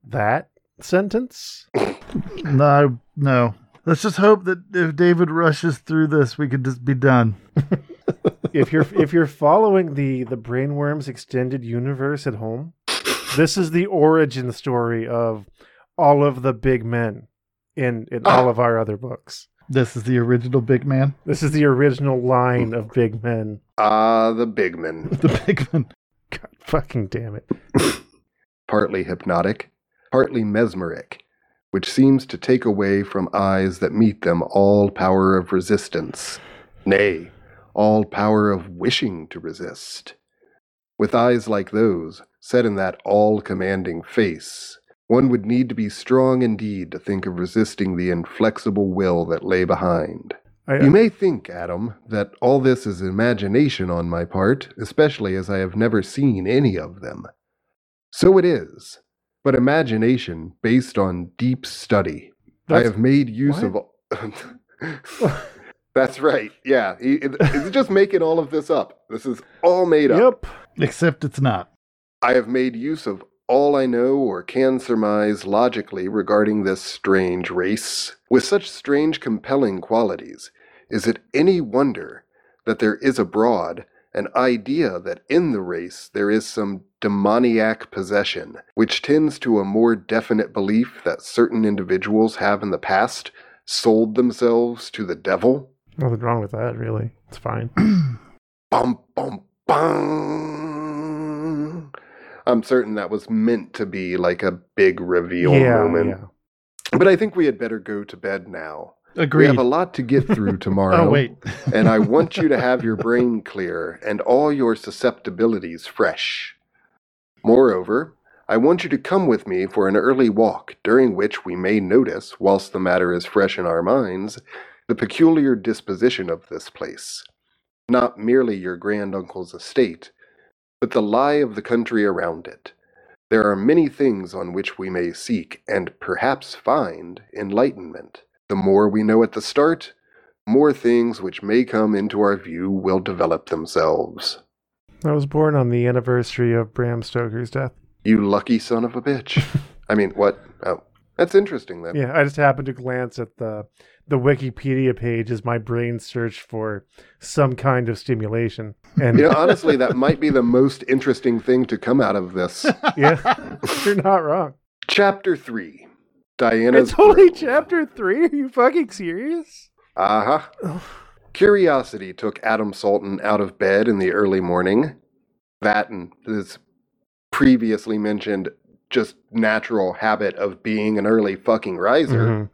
that sentence? no, no. Let's just hope that if David rushes through this, we could just be done. if you're if you're following the the brainworms extended universe at home this is the origin story of all of the big men in in all of our other books This is the original big man. this is the original line of big men Ah, the Bigman. The big man. god fucking damn it partly hypnotic, partly mesmeric, which seems to take away from eyes that meet them all power of resistance, nay, all power of wishing to resist. With eyes like those, set in that all commanding face, one would need to be strong indeed to think of resisting the inflexible will that lay behind. I, You may think, Adam, that all this is imagination on my part, especially as I have never seen any of them. So it is, but imagination based on deep study. I have made use of. That's right. Yeah, he, he's just making all of this up. This is all made up. yep Except it's not. I have made use of all I know or can surmise logically regarding this strange race. With such strange, compelling qualities, is it any wonder that there is abroad an idea that in the race there is some demoniac possession, which tends to a more definite belief that certain individuals have in the past sold themselves to the devil? nothing wrong with that really it's fine Bum, bum, bum. I'm certain that was meant to be like a big reveal yeah moment. yeah But I think we had better go to bed now. We have a lot to get through tomorrow. oh, wait. and I want you to have your brain clear and all your susceptibilities fresh. Moreover, I want you to come with me for an early walk, during which we may notice, whilst the matter is fresh in our minds, the peculiar disposition of this place. Not merely your grand uncle's estate, but the lie of the country around it. There are many things on which we may seek, and perhaps find, enlightenment. The more we know at the start, more things which may come into our view will develop themselves. I was born on the anniversary of bram stoker's death You lucky son of a bitch. I mean, what? Oh, that's interesting then. yeah i just happened to glance at the the wikipedia page as my brain searched for some kind of stimulation and You know, honestly, that might be the most interesting thing to come out of this. yeah you're not wrong Chapter 3 Diana's. it's only chapter three are you fucking serious Uh huh. Curiosity took Adam Salton out of bed in the early morning. That and his previously mentioned just natural habit of being an early fucking riser. Mhm.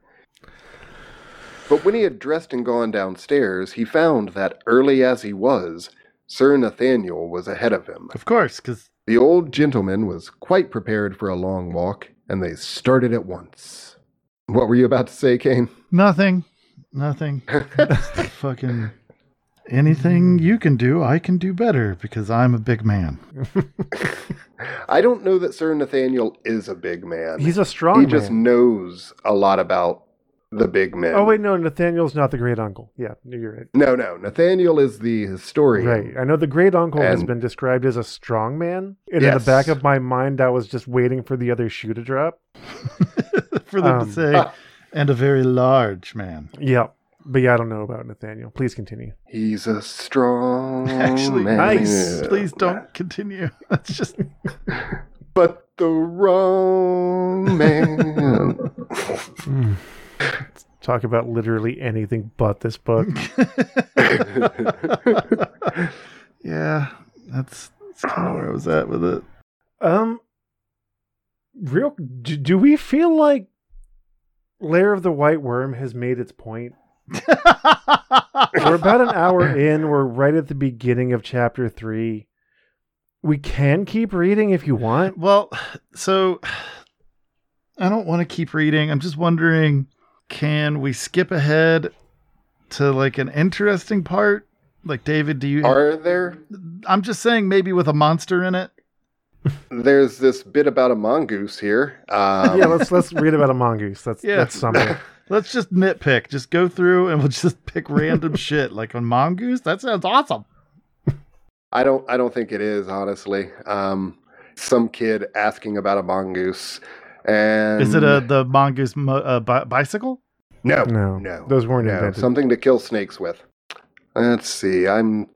But when he had dressed and gone downstairs, he found that, early as he was, Sir Nathaniel was ahead of him. Of course, because The old gentleman was quite prepared for a long walk, and they started at once. What were you about to say, Kane? nothing. Nothing. Fucking anything you can do, I can do better because I'm a big man. I don't know that Sir Nathaniel is a big man. he's a strong he just knows a lot about the big men. oh wait no nathaniel's not the great uncle yeah you're right No, no. Nathaniel is the historian. Right. I know the great uncle has been described as a strong man. And in the back of my mind, I was just waiting for the other shoe to drop. for them Um, to say, and a very large man. Yeah. But yeah, I don't know about Nathaniel. Please continue. He's a strong Actually, man. nice. Please don't continue. That's just But the wrong man. Talk about literally anything but this book. yeah. That's, that's kind of where I was at with it. Um, real. Do, do we feel like Lair of the White Worm has made its point? We're about an hour in. We're right at the beginning of chapter three. We can keep reading if you want. Well, so I don't want to keep reading. I'm just wondering can we skip ahead to like an interesting part? Like David, do you Are there? I'm just saying maybe with a monster in it. There's this bit about a mongoose here. Um, yeah, let's let's read about a mongoose. That's Yeah. that's something. Let's just nitpick. Just go through and we'll just pick random shit like on mongoose. That sounds awesome. I don't. I don't think it is honestly. Um, some kid asking about a mongoose, and Is it a the mongoose mo- uh, bi- bicycle? no? No, no, those weren't no. invented. Something to kill snakes with. Let's see. I'm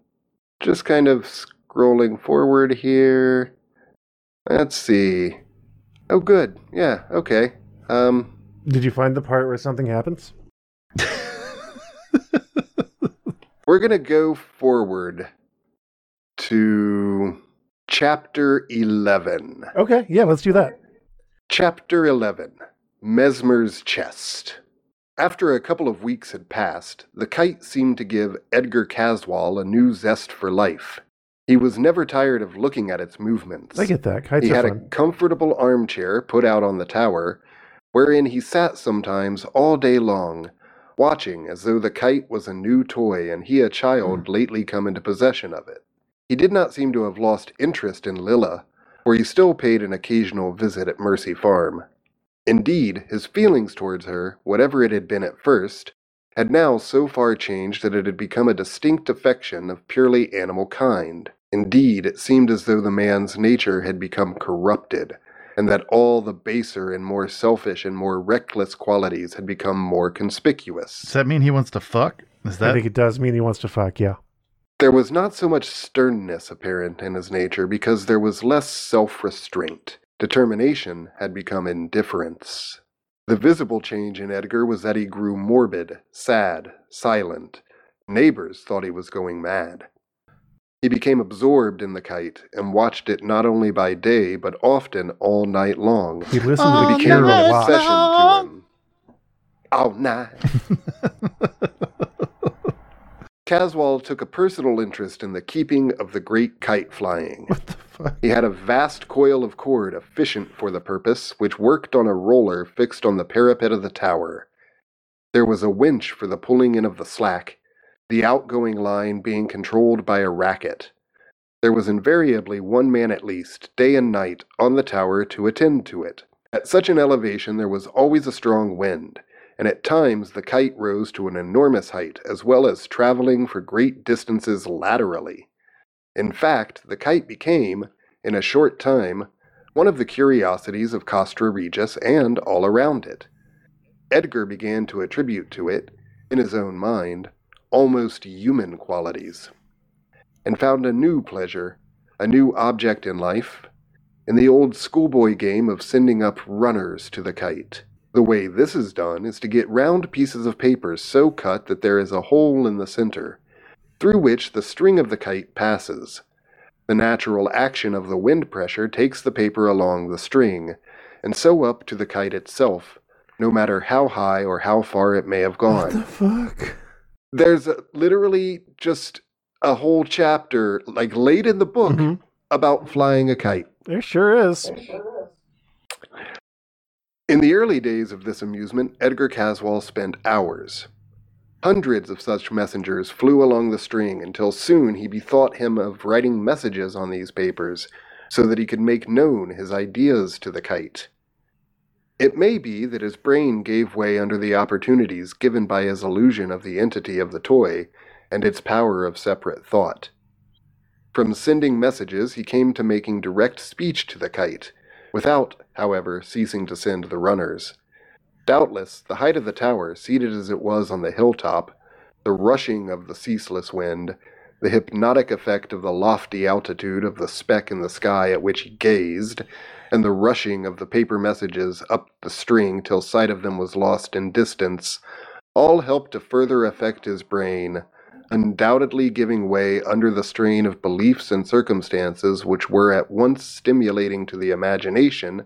just kind of scrolling forward here. Let's see. Oh, good. Yeah. Okay. Um, Did you find the part where something happens? we're gonna go forward to chapter eleven. Okay, yeah, let's do that. Chapter 11 Mesmer's Chest. After a couple of weeks had passed, the kite seemed to give Edgar Caswall a new zest for life. He was never tired of looking at its movements. I get that. Kites he had a fun. comfortable armchair put out on the tower, wherein he sat sometimes all day long, watching as though the kite was a new toy and he a child hmm. lately come into possession of it. He did not seem to have lost interest in Lilla, for he still paid an occasional visit at Mercy Farm. Indeed, his feelings towards her, whatever it had been at first, had now so far changed that it had become a distinct affection of purely animal kind. Indeed, it seemed as though the man's nature had become corrupted, and that all the baser and more selfish and more reckless qualities had become more conspicuous. Does that mean he wants to fuck? Is that? I that think it does mean he wants to fuck. Yeah. There was not so much sternness apparent in his nature because there was less self restraint. Determination had become indifference. The visible change in Edgar was that he grew morbid, sad, silent. Neighbors thought he was going mad. He became absorbed in the kite and watched it not only by day but often all night long. He listened to Oh, the It Cure became a an lot. obsession to him. All night. Caswall took a personal interest in the keeping of the great kite flying. What the fuck? He had a vast coil of cord efficient for the purpose, which worked on a roller fixed on the parapet of the tower. There was a winch for the pulling in of the slack, the outgoing line being controlled by a racket. There was invariably one man at least, day and night, on the tower to attend to it. At such an elevation there was always a strong wind, and at times the kite rose to an enormous height, as well as traveling for great distances laterally. In fact, the kite became, in a short time, one of the curiosities of Castra Regis and all around it. Edgar began to attribute to it, in his own mind, almost human qualities, and found a new pleasure, a new object in life, in the old schoolboy game of sending up runners to the kite. The way this is done is to get round pieces of paper so cut that there is a hole in the center, through which the string of the kite passes. The natural action of the wind pressure takes the paper along the string, and so up to the kite itself, no matter how high or how far it may have gone. What the fuck? There's a, literally just a whole chapter, like late in the book, Mhm. about flying a kite. There sure is. In the early days of this amusement, Edgar Caswall spent hours. Hundreds of such messengers flew along the string until soon he bethought him of writing messages on these papers so that he could make known his ideas to the kite. It may be that his brain gave way under the opportunities given by his illusion of the entity of the toy and its power of separate thought. From sending messages, he came to making direct speech to the kite, without, however, ceasing to send the runners. Doubtless, the height of the tower, seated as it was on the hilltop, the rushing of the ceaseless wind, the hypnotic effect of the lofty altitude of the speck in the sky at which he gazed, and the rushing of the paper messages up the string till sight of them was lost in distance, all helped to further affect his brain, undoubtedly giving way under the strain of beliefs and circumstances which were at once stimulating to the imagination,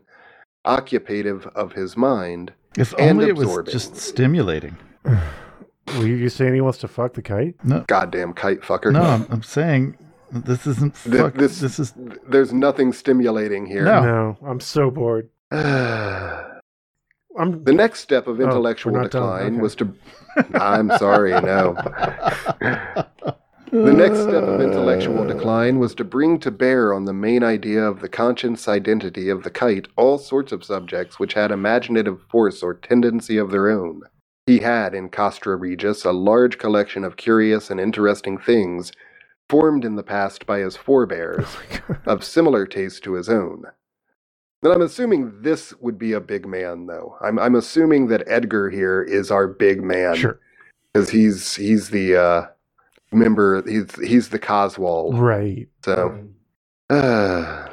occupative of his mind, If And only it was just stimulating. Were you saying he wants to fuck the kite? No, goddamn kite fucker. no, I'm, I'm saying this isn't. Th- Fuck, this- this, is. There's nothing stimulating here. No. No, I'm so bored. the I'm the next step of oh, intellectual not done, decline okay. was to. I'm sorry, no. The next step of intellectual decline was to bring to bear on the main idea of the conscience identity of the kite all sorts of subjects which had imaginative force or tendency of their own. He had in Castra Regis a large collection of curious and interesting things, formed in the past by his forebears, of similar taste to his own. Then I'm assuming this would be a big man, though. I'm, I'm assuming that Edgar here is our big man sure. because he's he's the uh, member. He's he's the Coswald. Right. So uh,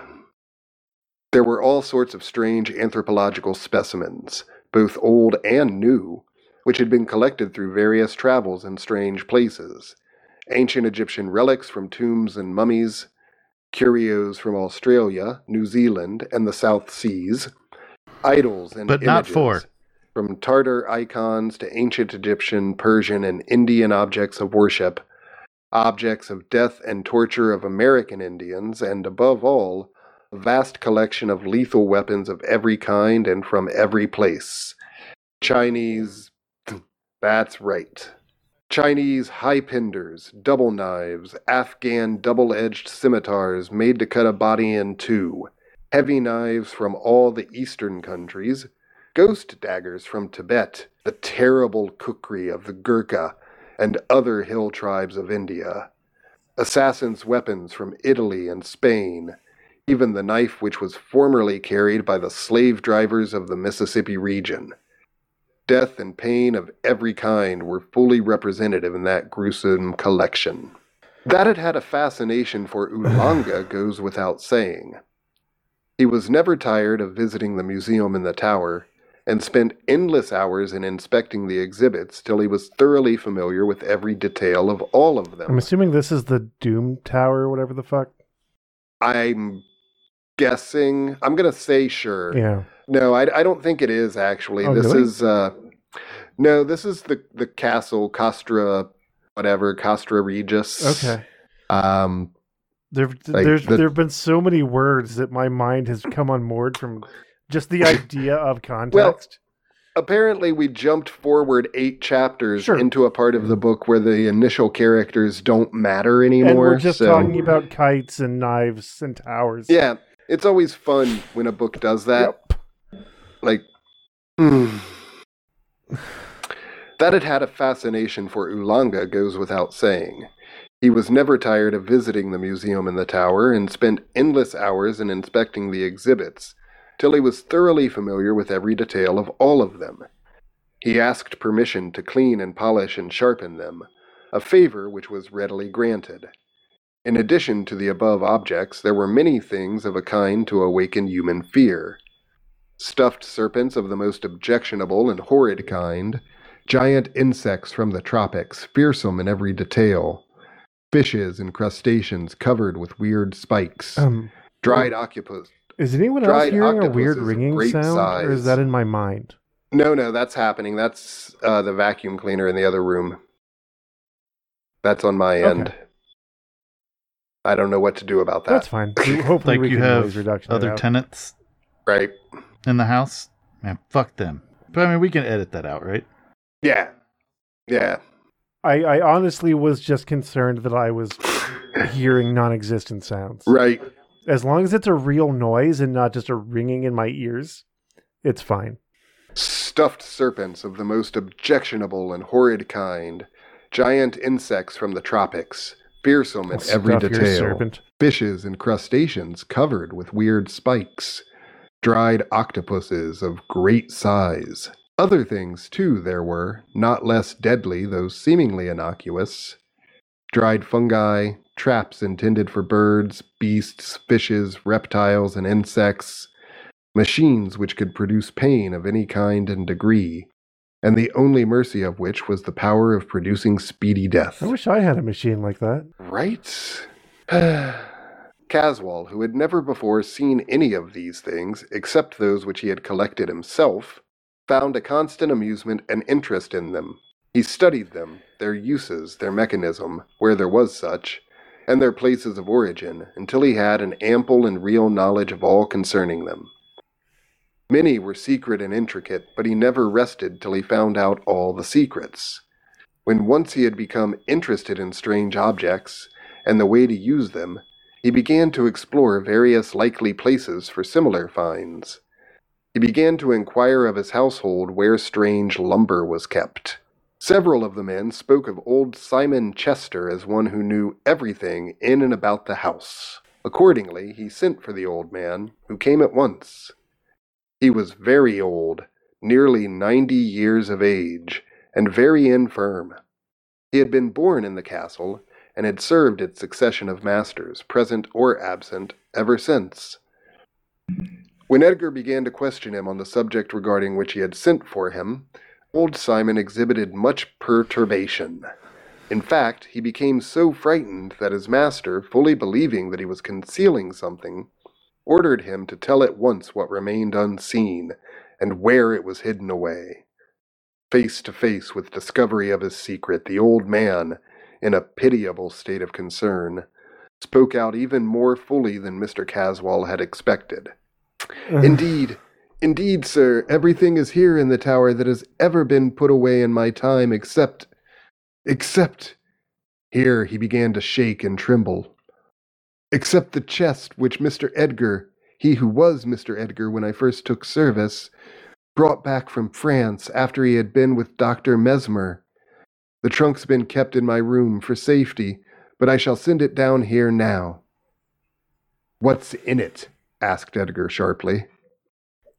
there were all sorts of strange anthropological specimens, both old and new, which had been collected through various travels in strange places. Ancient Egyptian relics from tombs and mummies, curios from Australia, New Zealand, and the South Seas, idols and But not four. From Tartar icons to ancient Egyptian, Persian, and Indian objects of worship, objects of death and torture of American Indians, and above all, a vast collection of lethal weapons of every kind and from every place. Chinese. That's right. Chinese high pinders, double knives, Afghan double edged scimitars made to cut a body in two, heavy knives from all the eastern countries, ghost daggers from Tibet, the terrible kukri of the Gurkha, and other hill tribes of India, assassins' weapons from Italy and Spain, even the knife which was formerly carried by the slave drivers of the Mississippi region. Death and pain of every kind were fully representative in that gruesome collection. That it had a fascination for Oolanga goes without saying. He was never tired of visiting the museum in the tower, and spent endless hours in inspecting the exhibits till he was thoroughly familiar with every detail of all of them. I'm assuming this is the Doom Tower or whatever the fuck. I'm guessing. I'm gonna say sure. Yeah. No, I, I don't think it is actually. Oh, this really? is uh, no, this is the the castle Castra, whatever Castra Regis. Okay. Um, There, Like there's the- there have been so many words that my mind has come on board from just the idea of context. apparently we jumped forward eight chapters Sure. into a part of the book where the initial characters don't matter anymore. and we're just so- talking about kites and knives and towers. Yeah, it's always fun when a book does that. Like, hmm. that it had a fascination for Oolanga goes without saying. He was never tired of visiting the museum in the tower and spent endless hours in inspecting the exhibits, till he was thoroughly familiar with every detail of all of them. He asked permission to clean and polish and sharpen them, a favor which was readily granted. In addition to the above objects, there were many things of a kind to awaken human fear. Stuffed serpents of the most objectionable and horrid kind, giant insects from the tropics, fearsome in every detail, fishes and crustaceans covered with weird spikes, Um, dried octopus. is anyone else hearing a weird ringing great sound, or is that in my mind? No, no, that's happening. That's uh, the vacuum cleaner in the other room. That's on my Okay. end. I don't know what to do about that. That's fine. We- Hopefully, Like we you can have noise reduction. Other tenants Right? In the house. Man, fuck them. But I mean, we can edit that out, right? Yeah. Yeah. I, I honestly was just concerned that I was hearing non-existent sounds. Right. As long as it's a real noise and not just a ringing in my ears, it's fine. Stuffed serpents of the most objectionable and horrid kind, giant insects from the tropics, fearsome in every detail, fishes and crustaceans covered with weird spikes, dried octopuses of great size, Other things, too, there were, not less deadly, though seemingly innocuous dried fungi, traps intended for birds, beasts, fishes, reptiles, and insects, machines which could produce pain of any kind and degree, and the only mercy of which was the power of producing speedy death. I wish I had a machine like that. Right? Caswall, who had never before seen any of these things except those which he had collected himself, found a constant amusement and interest in them. He studied them, their uses, their mechanism, where there was such, and their places of origin, until he had an ample and real knowledge of all concerning them. Many were secret and intricate, but he never rested till he found out all the secrets. When once he had become interested in strange objects, and the way to use them, he began to explore various likely places for similar finds. He began to inquire of his household where strange lumber was kept. Several of the men spoke of old Simon Chester as one who knew everything in and about the house. Accordingly, he sent for the old man, who came at once. He was very old, nearly ninety years of age, and very infirm. He had been born in the castle, and had served its succession of masters, present or absent, ever since. When Edgar began to question him on the subject regarding which he had sent for him, old Simon exhibited much perturbation. In fact, he became so frightened that his master, fully believing that he was concealing something, ordered him to tell at once what remained unseen and where it was hidden away. Face to face with discovery of his secret, the old man, in a pitiable state of concern, spoke out even more fully than Mr. Caswall had expected. Indeed, indeed, sir, everything is here in the tower that has ever been put away in my time except. except. Here he began to shake and tremble. Except the chest which Mr. Edgar, he who was Mr. Edgar when I first took service, brought back from France after he had been with Dr. Mesmer. The trunk's been kept in my room for safety, but I shall send it down here now. What's in it? asked Edgar sharply.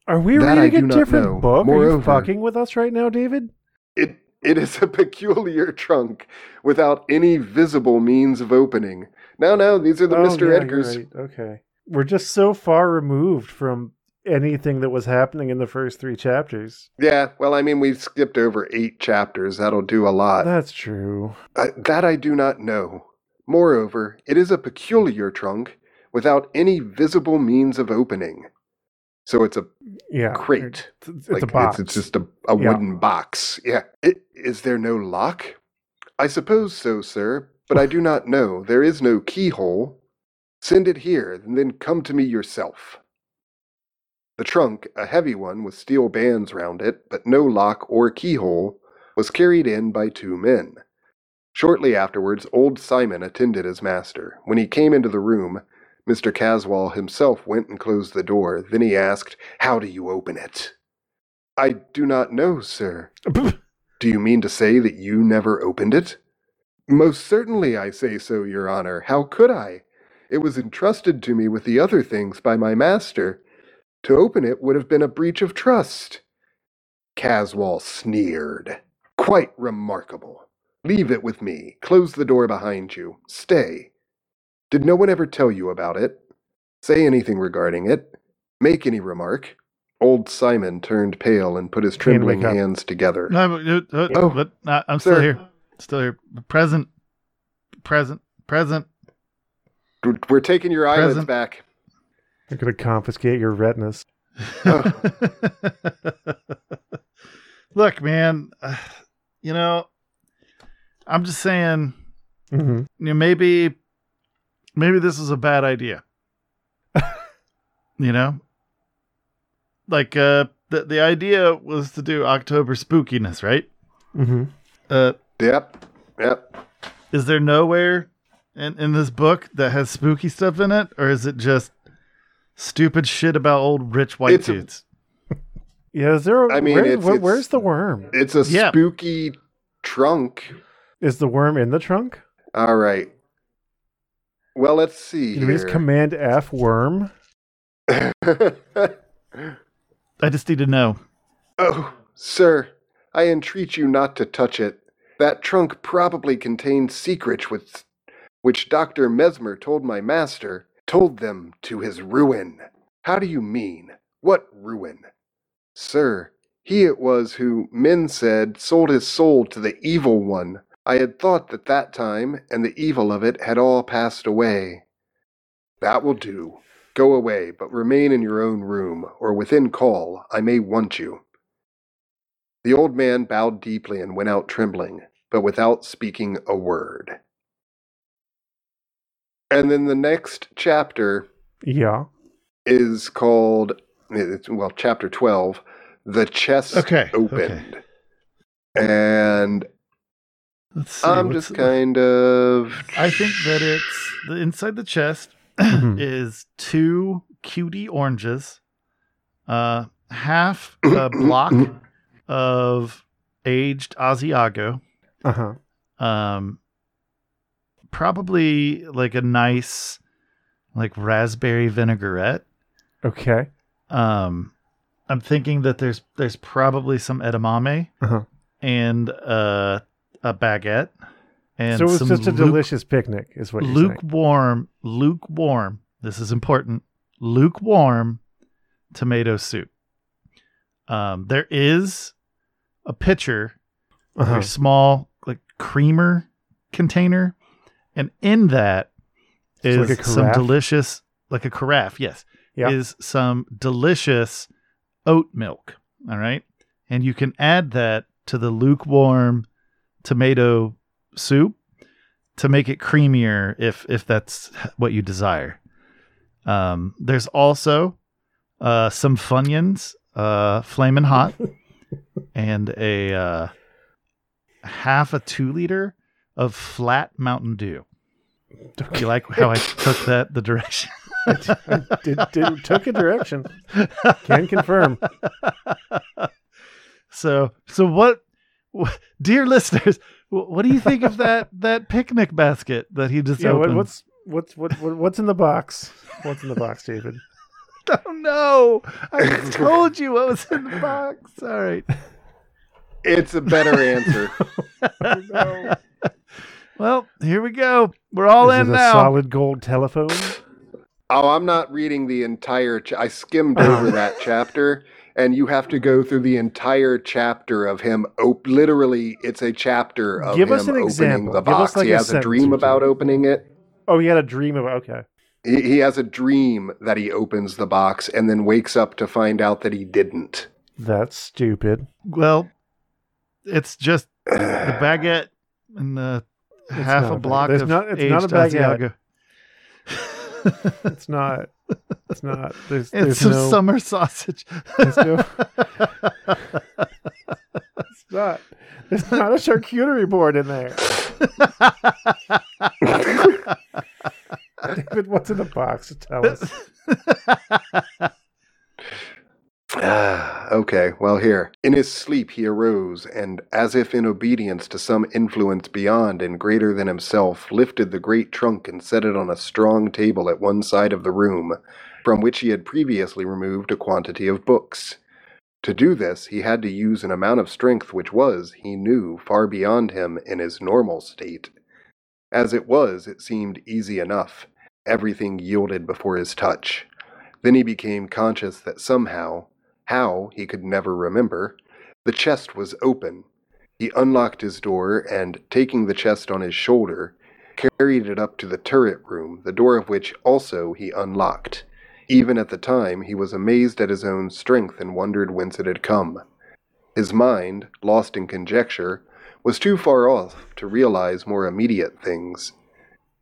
Are we That reading do a different know. book? Are you fucking with us right now, David? It it is a peculiar trunk without any visible means of opening. No, no, these are the Oh, Mr. yeah, Edgars. right. Okay. We're just so far removed from anything that was happening in the first three chapters. Yeah, well, I mean, we've skipped over eight chapters. That'll do a lot. That's true. Uh, that I do not know. Moreover, it is a peculiar trunk without any visible means of opening. So it's a Yeah. crate. It's, it's like a box. It's, just a, a Yeah. wooden box. Yeah. It, is there no lock? I suppose so, sir, but I do not know. There is no keyhole. Send it here, and then come to me yourself. The trunk, a heavy one with steel bands round it, but no lock or keyhole, was carried in by two men. Shortly afterwards, old Simon attended his master. When he came into the room, Mr. Caswall himself went and closed the door. Then he asked, How do you open it? I do not know, sir. Do you mean to say that you never opened it? Most certainly I say so, your honor. How could I? It was entrusted to me with the other things by my master. To open it would have been a breach of trust. Caswall sneered. Quite remarkable. Leave it with me. Close the door behind you. Stay. Did no one ever tell you about it? Say anything regarding it? Make any remark? Old Simon turned pale and put his trembling hands together. No, but, uh, uh, Oh, but uh, I'm still here. Still here. Present. Present. Present. We're taking your eyelids Present. back. They're going to confiscate your retinas. Look, man, uh, you know, I'm just saying, hmm you know, maybe, maybe this is a bad idea. you know, like uh, the the idea was to do October spookiness, right? Mm-hmm. Uh, Yep. Yep. is there nowhere in in this book that has spooky stuff in it, or is it just stupid shit about old rich white It's a- dudes? Yeah, is there? A, I mean, where's, it's- where- it's- where's the worm? It's a Yeah. spooky trunk. Is the worm in the trunk? All right. Well, let's see Can we just command F worm? I just need to know. oh, Sir, I entreat you not to touch it. That trunk probably contains secrets which, which Dr. Mesmer told my master, told them to his ruin. How do you mean? What ruin? Sir, he it was who, men said, sold his soul to the evil one. I had thought that that time and the evil of it had all passed away. That will do. Go away, but remain in your own room, or within call. I may want you. The old man bowed deeply and went out trembling, but without speaking a word. And then the next chapter Yeah. is called, it's, well, chapter 12, The Chest Okay, Opened. And Let's see. I'm just kind of. I think that it's the inside the chest Mhm. is two cutie oranges, uh, half a block of aged Asiago, Uh huh. um, probably like a nice, like raspberry vinaigrette. Okay. Um, I'm thinking that there's there's probably some edamame Uh-huh. and uh, a baguette. And so it was just a luke- delicious picnic, is what you're saying. lukewarm, lukewarm. This is important. Lukewarm tomato soup. Um, there is a pitcher, a Uh-huh. very small, like creamer container, and in that is like some delicious, like a carafe. Yes, Yeah. is some delicious oat milk. All right, and you can add that to the lukewarm tomato soup to make it creamier if if that's what you desire. Um, there's also uh, some Funyuns, uh, flaming hot, and a uh, half a two liter of flat Mountain Dew. Do you like how I took that the direction? did, did, took a direction. Can confirm. so so what, wh- dear listeners, what do you think of that that picnic basket that he just Yeah. What, opened? what's what's what, what what's in the box? What's in the box, David? I don't know. I told you what was in the box. All right. It's a better answer. no. Well, here we go. We're all Is in it a now. solid gold telephone? Oh, I'm not reading the entire. Ch- I skimmed Uh-huh. over that chapter, and you have to go through the entire chapter of him. Op- literally, it's a chapter of Give him us an opening example. the Give us box. like he a has a sentence dream or two. about opening it. Oh, he had a dream about. Okay. He, he has a dream that he opens the box and then wakes up to find out that he didn't. That's stupid. Well, it's just the baguette and the It's half not a a block bag- of not- it's aged not a baguette. Asiago. It's not. It's not. There's. it's there's some no. summer sausage. There's no. It's not. There's not a charcuterie board in there. David, what's in the box? Tell us. Okay, well, here. In his sleep, he arose, and, as if in obedience to some influence beyond and greater than himself, lifted the great trunk and set it on a strong table at one side of the room, from which he had previously removed a quantity of books. To do this, he had to use an amount of strength which was, he knew, far beyond him in his normal state. As it was, it seemed easy enough. Everything yielded before his touch. Then he became conscious that somehow, how he could never remember, the chest was open. He unlocked his door and, taking the chest on his shoulder, carried it up to the turret room, the door of which also he unlocked. Even at the time, he was amazed at his own strength and wondered whence it had come. His mind, lost in conjecture, was too far off to realize more immediate things.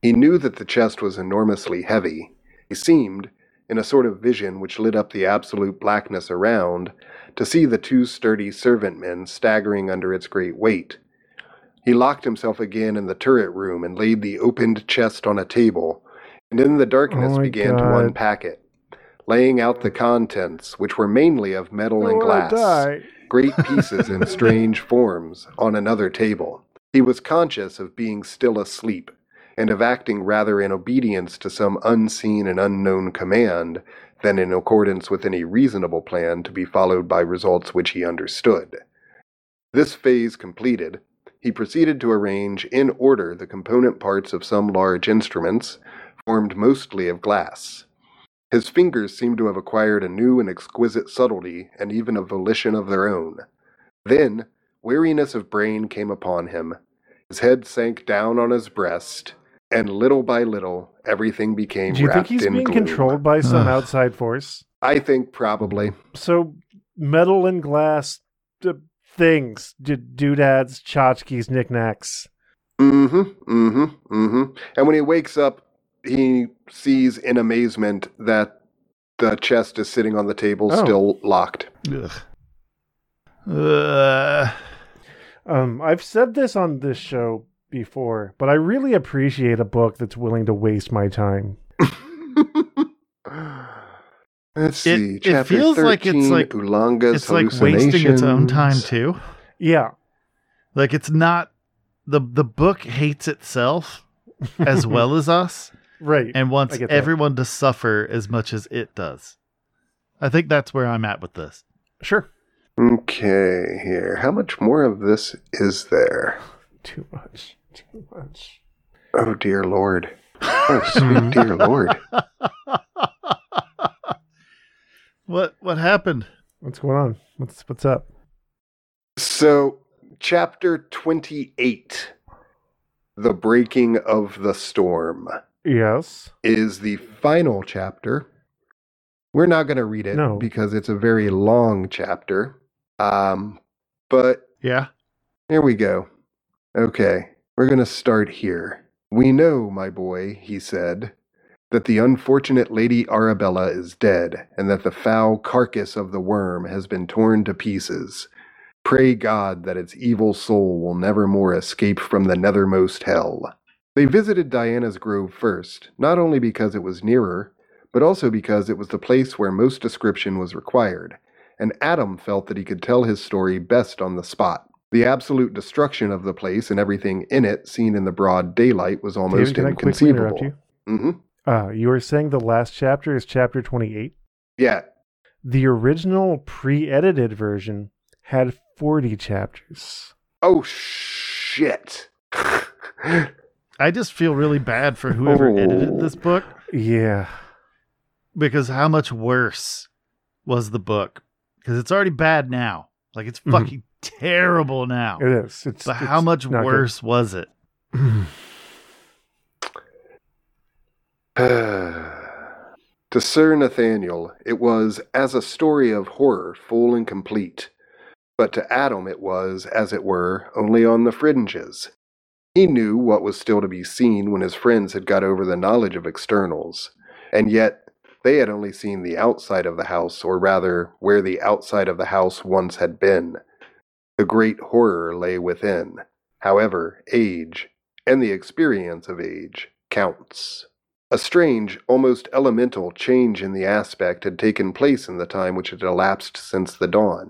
He knew that the chest was enormously heavy. He seemed, in a sort of vision which lit up the absolute blackness around, to see the two sturdy servant men staggering under its great weight. He locked himself again in the turret room and laid the opened chest on a table, and in the darkness Oh began to unpack it, laying out the contents, which were mainly of metal and I wanna glass great pieces in strange forms, on another table. He was conscious of being still asleep, and of acting rather in obedience to some unseen and unknown command than in accordance with any reasonable plan to be followed by results which he understood. This phase completed, he proceeded to arrange in order the component parts of some large instruments, formed mostly of glass. His fingers seemed to have acquired a new and exquisite subtlety and even a volition of their own. Then, weariness of brain came upon him. His head sank down on his breast, and little by little, everything became Do you think wrapped he's being gloom. controlled by some Ugh. outside force? I think probably. So, metal and glass uh, things, d- doodads, tchotchkes, knickknacks. Mm-hmm. Mm-hmm. Mm-hmm. And when he wakes up, he sees in amazement that the chest is sitting on the table, Oh. still locked. Ugh. Uh, Um, I've said this on this show before, but I really appreciate a book that's willing to waste my time. Let's see. it Chapter feels like it's like- Oolanga's it's like wasting its own time too. Yeah, Like it's not the the book hates itself as well as us right. and wants get that. everyone to suffer as much as it does. I think that's where I'm at with this. Sure. Okay, here. How much more of this is there? Too much. Too much. Oh, dear Lord. Oh, sweet dear Lord. What what happened? What's going on? What's what's up? So, chapter 28 The Breaking of the Storm Yes. is the final chapter. We're not going to read it No. because it's a very long chapter. Um, but Yeah. Here we go. Okay, we're going to start here. We know, my boy, he said, that the unfortunate Lady Arabella is dead, and that the foul carcass of the worm has been torn to pieces. Pray God that its evil soul will never more escape from the nethermost hell. They visited Diana's Grove first, not only because it was nearer, but also because it was the place where most description was required, and Adam felt that he could tell his story best on the spot. The absolute destruction of the place and everything in it, seen in the broad daylight, was almost David, can I interrupt inconceivable. you? hmm Uh, you were saying the last chapter is chapter 28? Yeah, The original pre edited version had 40 chapters. Oh shit. I just feel really bad for whoever Oh. edited this book Yeah. because how much worse was the book? Because it's already bad now. Like it's Mhm. fucking terrible now. It is. It's, But it's how much not good. worse was it? to Sir Nathaniel, it was as a story of horror, full and complete. But to Adam, it was, as it were, only on the fringes. He knew what was still to be seen when his friends had got over the knowledge of externals, and yet they had only seen the outside of the house, or rather, where the outside of the house once had been. The great horror lay within. However, age, and the experience of age, counts. A strange, almost elemental change in the aspect had taken place in the time which had elapsed since the dawn.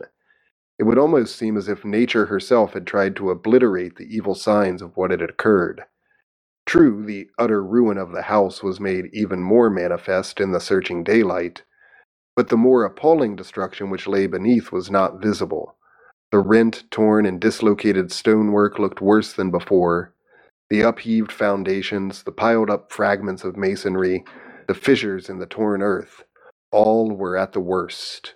It would almost seem as if nature herself had tried to obliterate the evil signs of what had occurred. True, the utter ruin of the house was made even more manifest in the searching daylight, but the more appalling destruction which lay beneath was not visible. The rent, torn, and dislocated stonework looked worse than before, the upheaved foundations, the piled up fragments of masonry, the fissures in the torn earth, all were at the worst.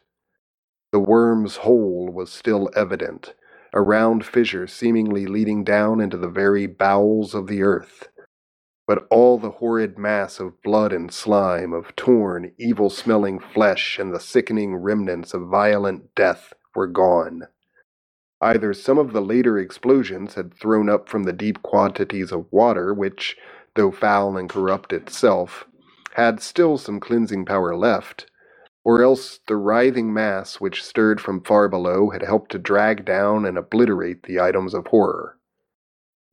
The worm's hole was still evident, a round fissure seemingly leading down into the very bowels of the earth. But all the horrid mass of blood and slime, of torn, evil smelling flesh, and the sickening remnants of violent death were gone. Either some of the later explosions had thrown up from the deep quantities of water, which, though foul and corrupt itself, had still some cleansing power left, or else the writhing mass which stirred from far below had helped to drag down and obliterate the items of horror.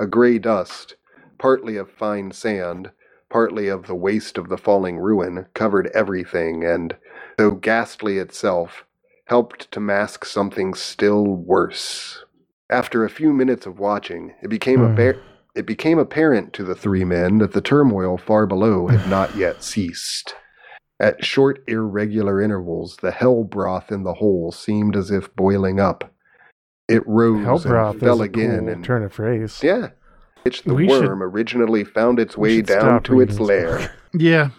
A gray dust, partly of fine sand, partly of the waste of the falling ruin, covered everything, and, though ghastly itself, helped to mask something still worse. After a few minutes of watching, it became Hmm. appa- it became apparent to the three men that the turmoil far below had not yet ceased. At short, irregular intervals, the hell broth in the hole seemed as if boiling up. it rose Hell and broth fell is a again, cool and turn of phrase. yeah, which the We should- worm originally found its way down to its lair. Yeah.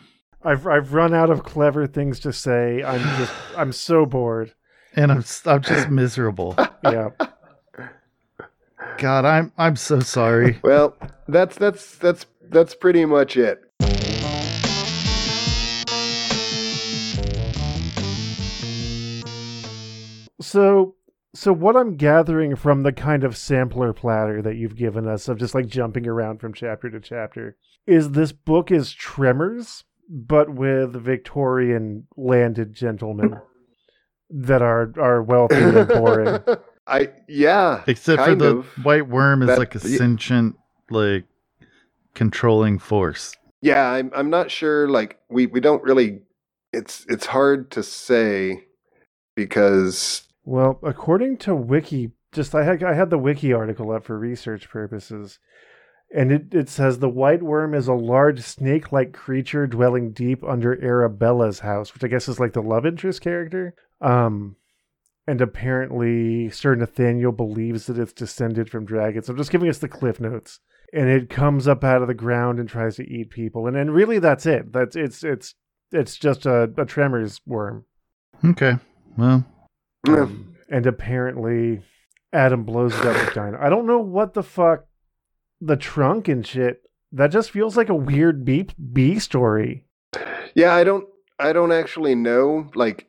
I've I've run out of clever things to say. I'm just I'm so bored. And I'm s- I'm just miserable. Yeah. God, I'm I'm so sorry. Well, that's that's that's that's pretty much it. So so what I'm gathering from the kind of sampler platter that you've given us of just like jumping around from chapter to chapter is this book is Tremors but with Victorian landed gentlemen that are are wealthy and boring. I yeah, Except for the of. white worm is That- like a y- sentient, like controlling force. Yeah, I'm I'm not sure. Like we we don't really. It's it's hard to say because Well, according to Wiki, just I had I had the Wiki article up for research purposes, and it, it says the white worm is a large snake-like creature dwelling deep under Arabella's house, which I guess is like the love interest character. Um, and apparently, Sir Nathaniel believes that it's descended from dragons. I'm just giving us the cliff notes, and it comes up out of the ground and tries to eat people, and and really that's it. That's it's it's it's just a, a tremors worm. Okay. Well, Um, and apparently Adam blows it up with dynamite. I don't know what the fuck the trunk and shit. That just feels like a weird B B story. yeah, I don't I don't actually know. Like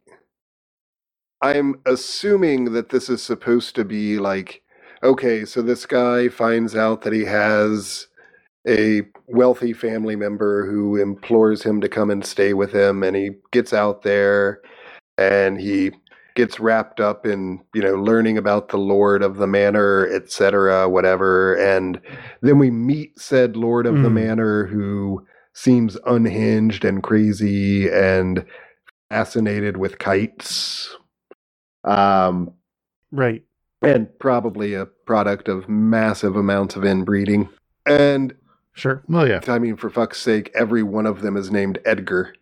I'm assuming that this is supposed to be like okay, so this guy finds out that he has a wealthy family member who implores him to come and stay with him and he gets out there and he gets wrapped up in you know learning about the lord of the manor etc whatever and then we meet said lord of the Mm. manor who seems unhinged and crazy and fascinated with kites um Right. and probably a product of massive amounts of inbreeding and Sure. well, yeah. I mean, for fuck's sake, every one of them is named Edgar.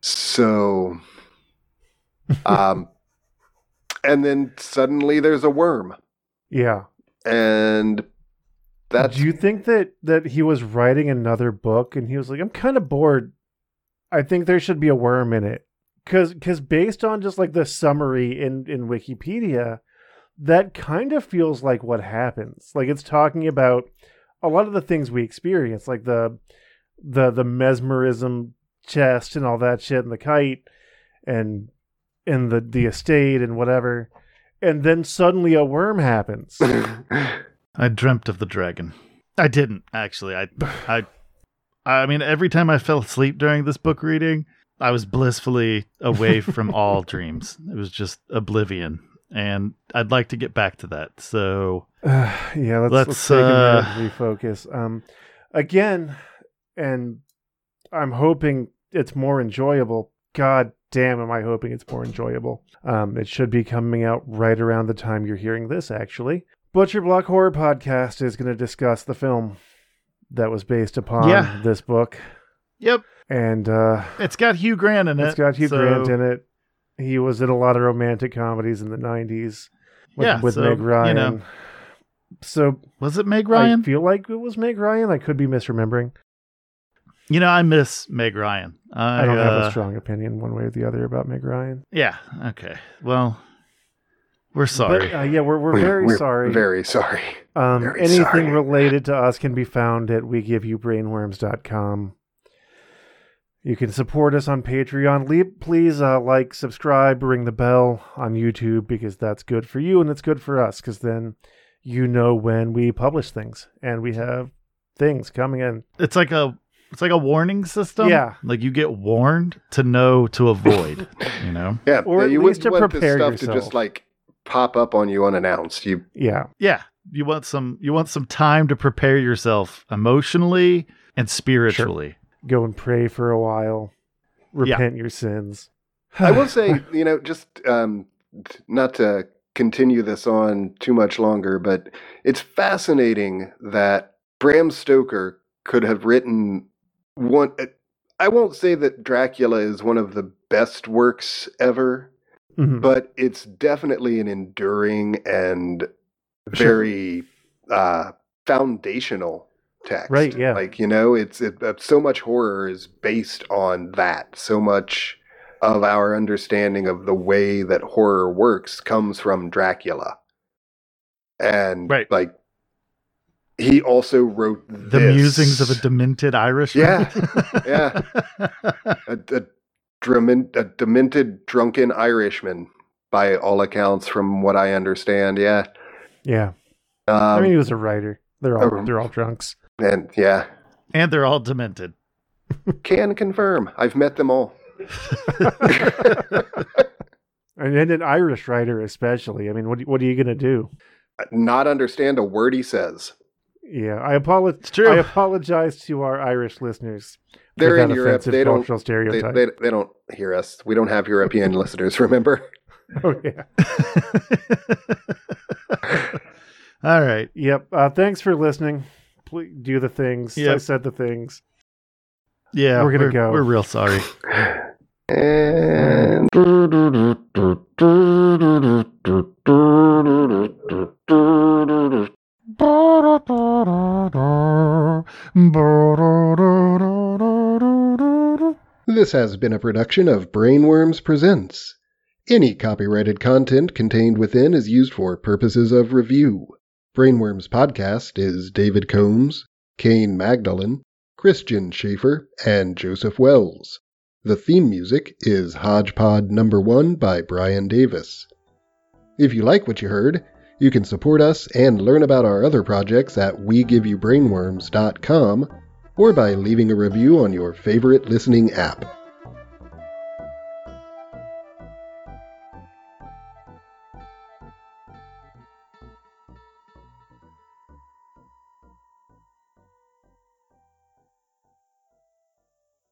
So, um, and then suddenly there's a worm, Yeah. and that's Do you think that that he was writing another book and he was like, I'm kind of bored. I think there should be a worm in it. Cause cause based on just like the summary in, in Wikipedia, that kind of feels like what happens. Like it's talking about a lot of the things we experience, like the the the mesmerism chest and all that shit and the kite and and the the estate and whatever. And then suddenly a worm happens. I dreamt of the dragon. I didn't actually. I I I mean every time I fell asleep during this book reading, I was blissfully away from all dreams. It was just oblivion. And I'd like to get back to that. So yeah, let's, let's, Let's, take a minute uh, refocus. Um, again, and I'm hoping it's more enjoyable. God damn, am I hoping it's more enjoyable? Um, it should be coming out right around the time you're hearing this. Actually, Butcher Block Horror Podcast is going to discuss the film that was based upon Yeah. this book, Yep. And uh, It's got Hugh Grant in it. it's got Hugh so- Grant in it. He was in a lot of romantic comedies in the '90s with, Yeah, with so, Meg you Ryan. know. So Was it Meg Ryan? I feel like it was Meg Ryan. I could be misremembering. you know, I miss Meg Ryan. I, I don't have uh, a strong opinion one way or the other about Meg Ryan. Yeah. Okay. Well, we're sorry. But, uh, yeah, we're we're We- very we're sorry. Very sorry. um, very anything sorry. related to us can be found at wegiveYouBrainworms.com. You can support us on Patreon. Leave, please uh, like, subscribe, ring the bell on YouTube because that's good for you and it's good for us because then you know when we publish things and we have things coming in. it's like a it's like a warning system. Yeah. Like you get warned to know to avoid. you know. Yeah, Or yeah, at you least to want this prepare stuff to just like pop up on you unannounced. You Yeah. Yeah. You want some you want some time to prepare yourself emotionally and spiritually. Go and pray for a while. Repent your sins. I will say, you know, just um, not to continue this on too much longer, but it's fascinating that Bram Stoker could have written one. uh, I won't say that Dracula is one of the best works ever, Mhm. but it's definitely an enduring and very uh, foundational text. Right, yeah. Like you know, it's it, so much horror is based on that. So much of our understanding of the way that horror works comes from Dracula, and Right. like he also wrote the this. musings of a demented Irish. Yeah, yeah. a, a, a demented drunken Irishman, by all accounts, from what I understand. Yeah. Yeah. Um, I mean, he was a writer. They're all um, they're all drunks. And yeah, and they're all demented. can confirm. I've met them all. And, and an Irish writer, especially. I mean, what what are you gonna do? Not understand a word he says. Yeah, I apologize. It's true. I apologize to our Irish listeners. They're in Europe. They don't. They, they, they don't hear us. We don't have European listeners. Remember? oh yeah. all right. Yep. Uh, thanks for listening. Please do the things. I said the things. Yeah, We're gonna go. We're real sorry. And this has been a production of Brainworms Presents. Any copyrighted content contained within is used for purposes of review. Brainworms Podcast is David Combs, Kane Magdalen, Christian Schaefer, and Joseph Wells. The theme music is Hodgepod Number 1 by Brian Davis. If you like what you heard, you can support us and learn about our other projects at WeGiveYouBrainworms.com or by leaving a review on your favorite listening app.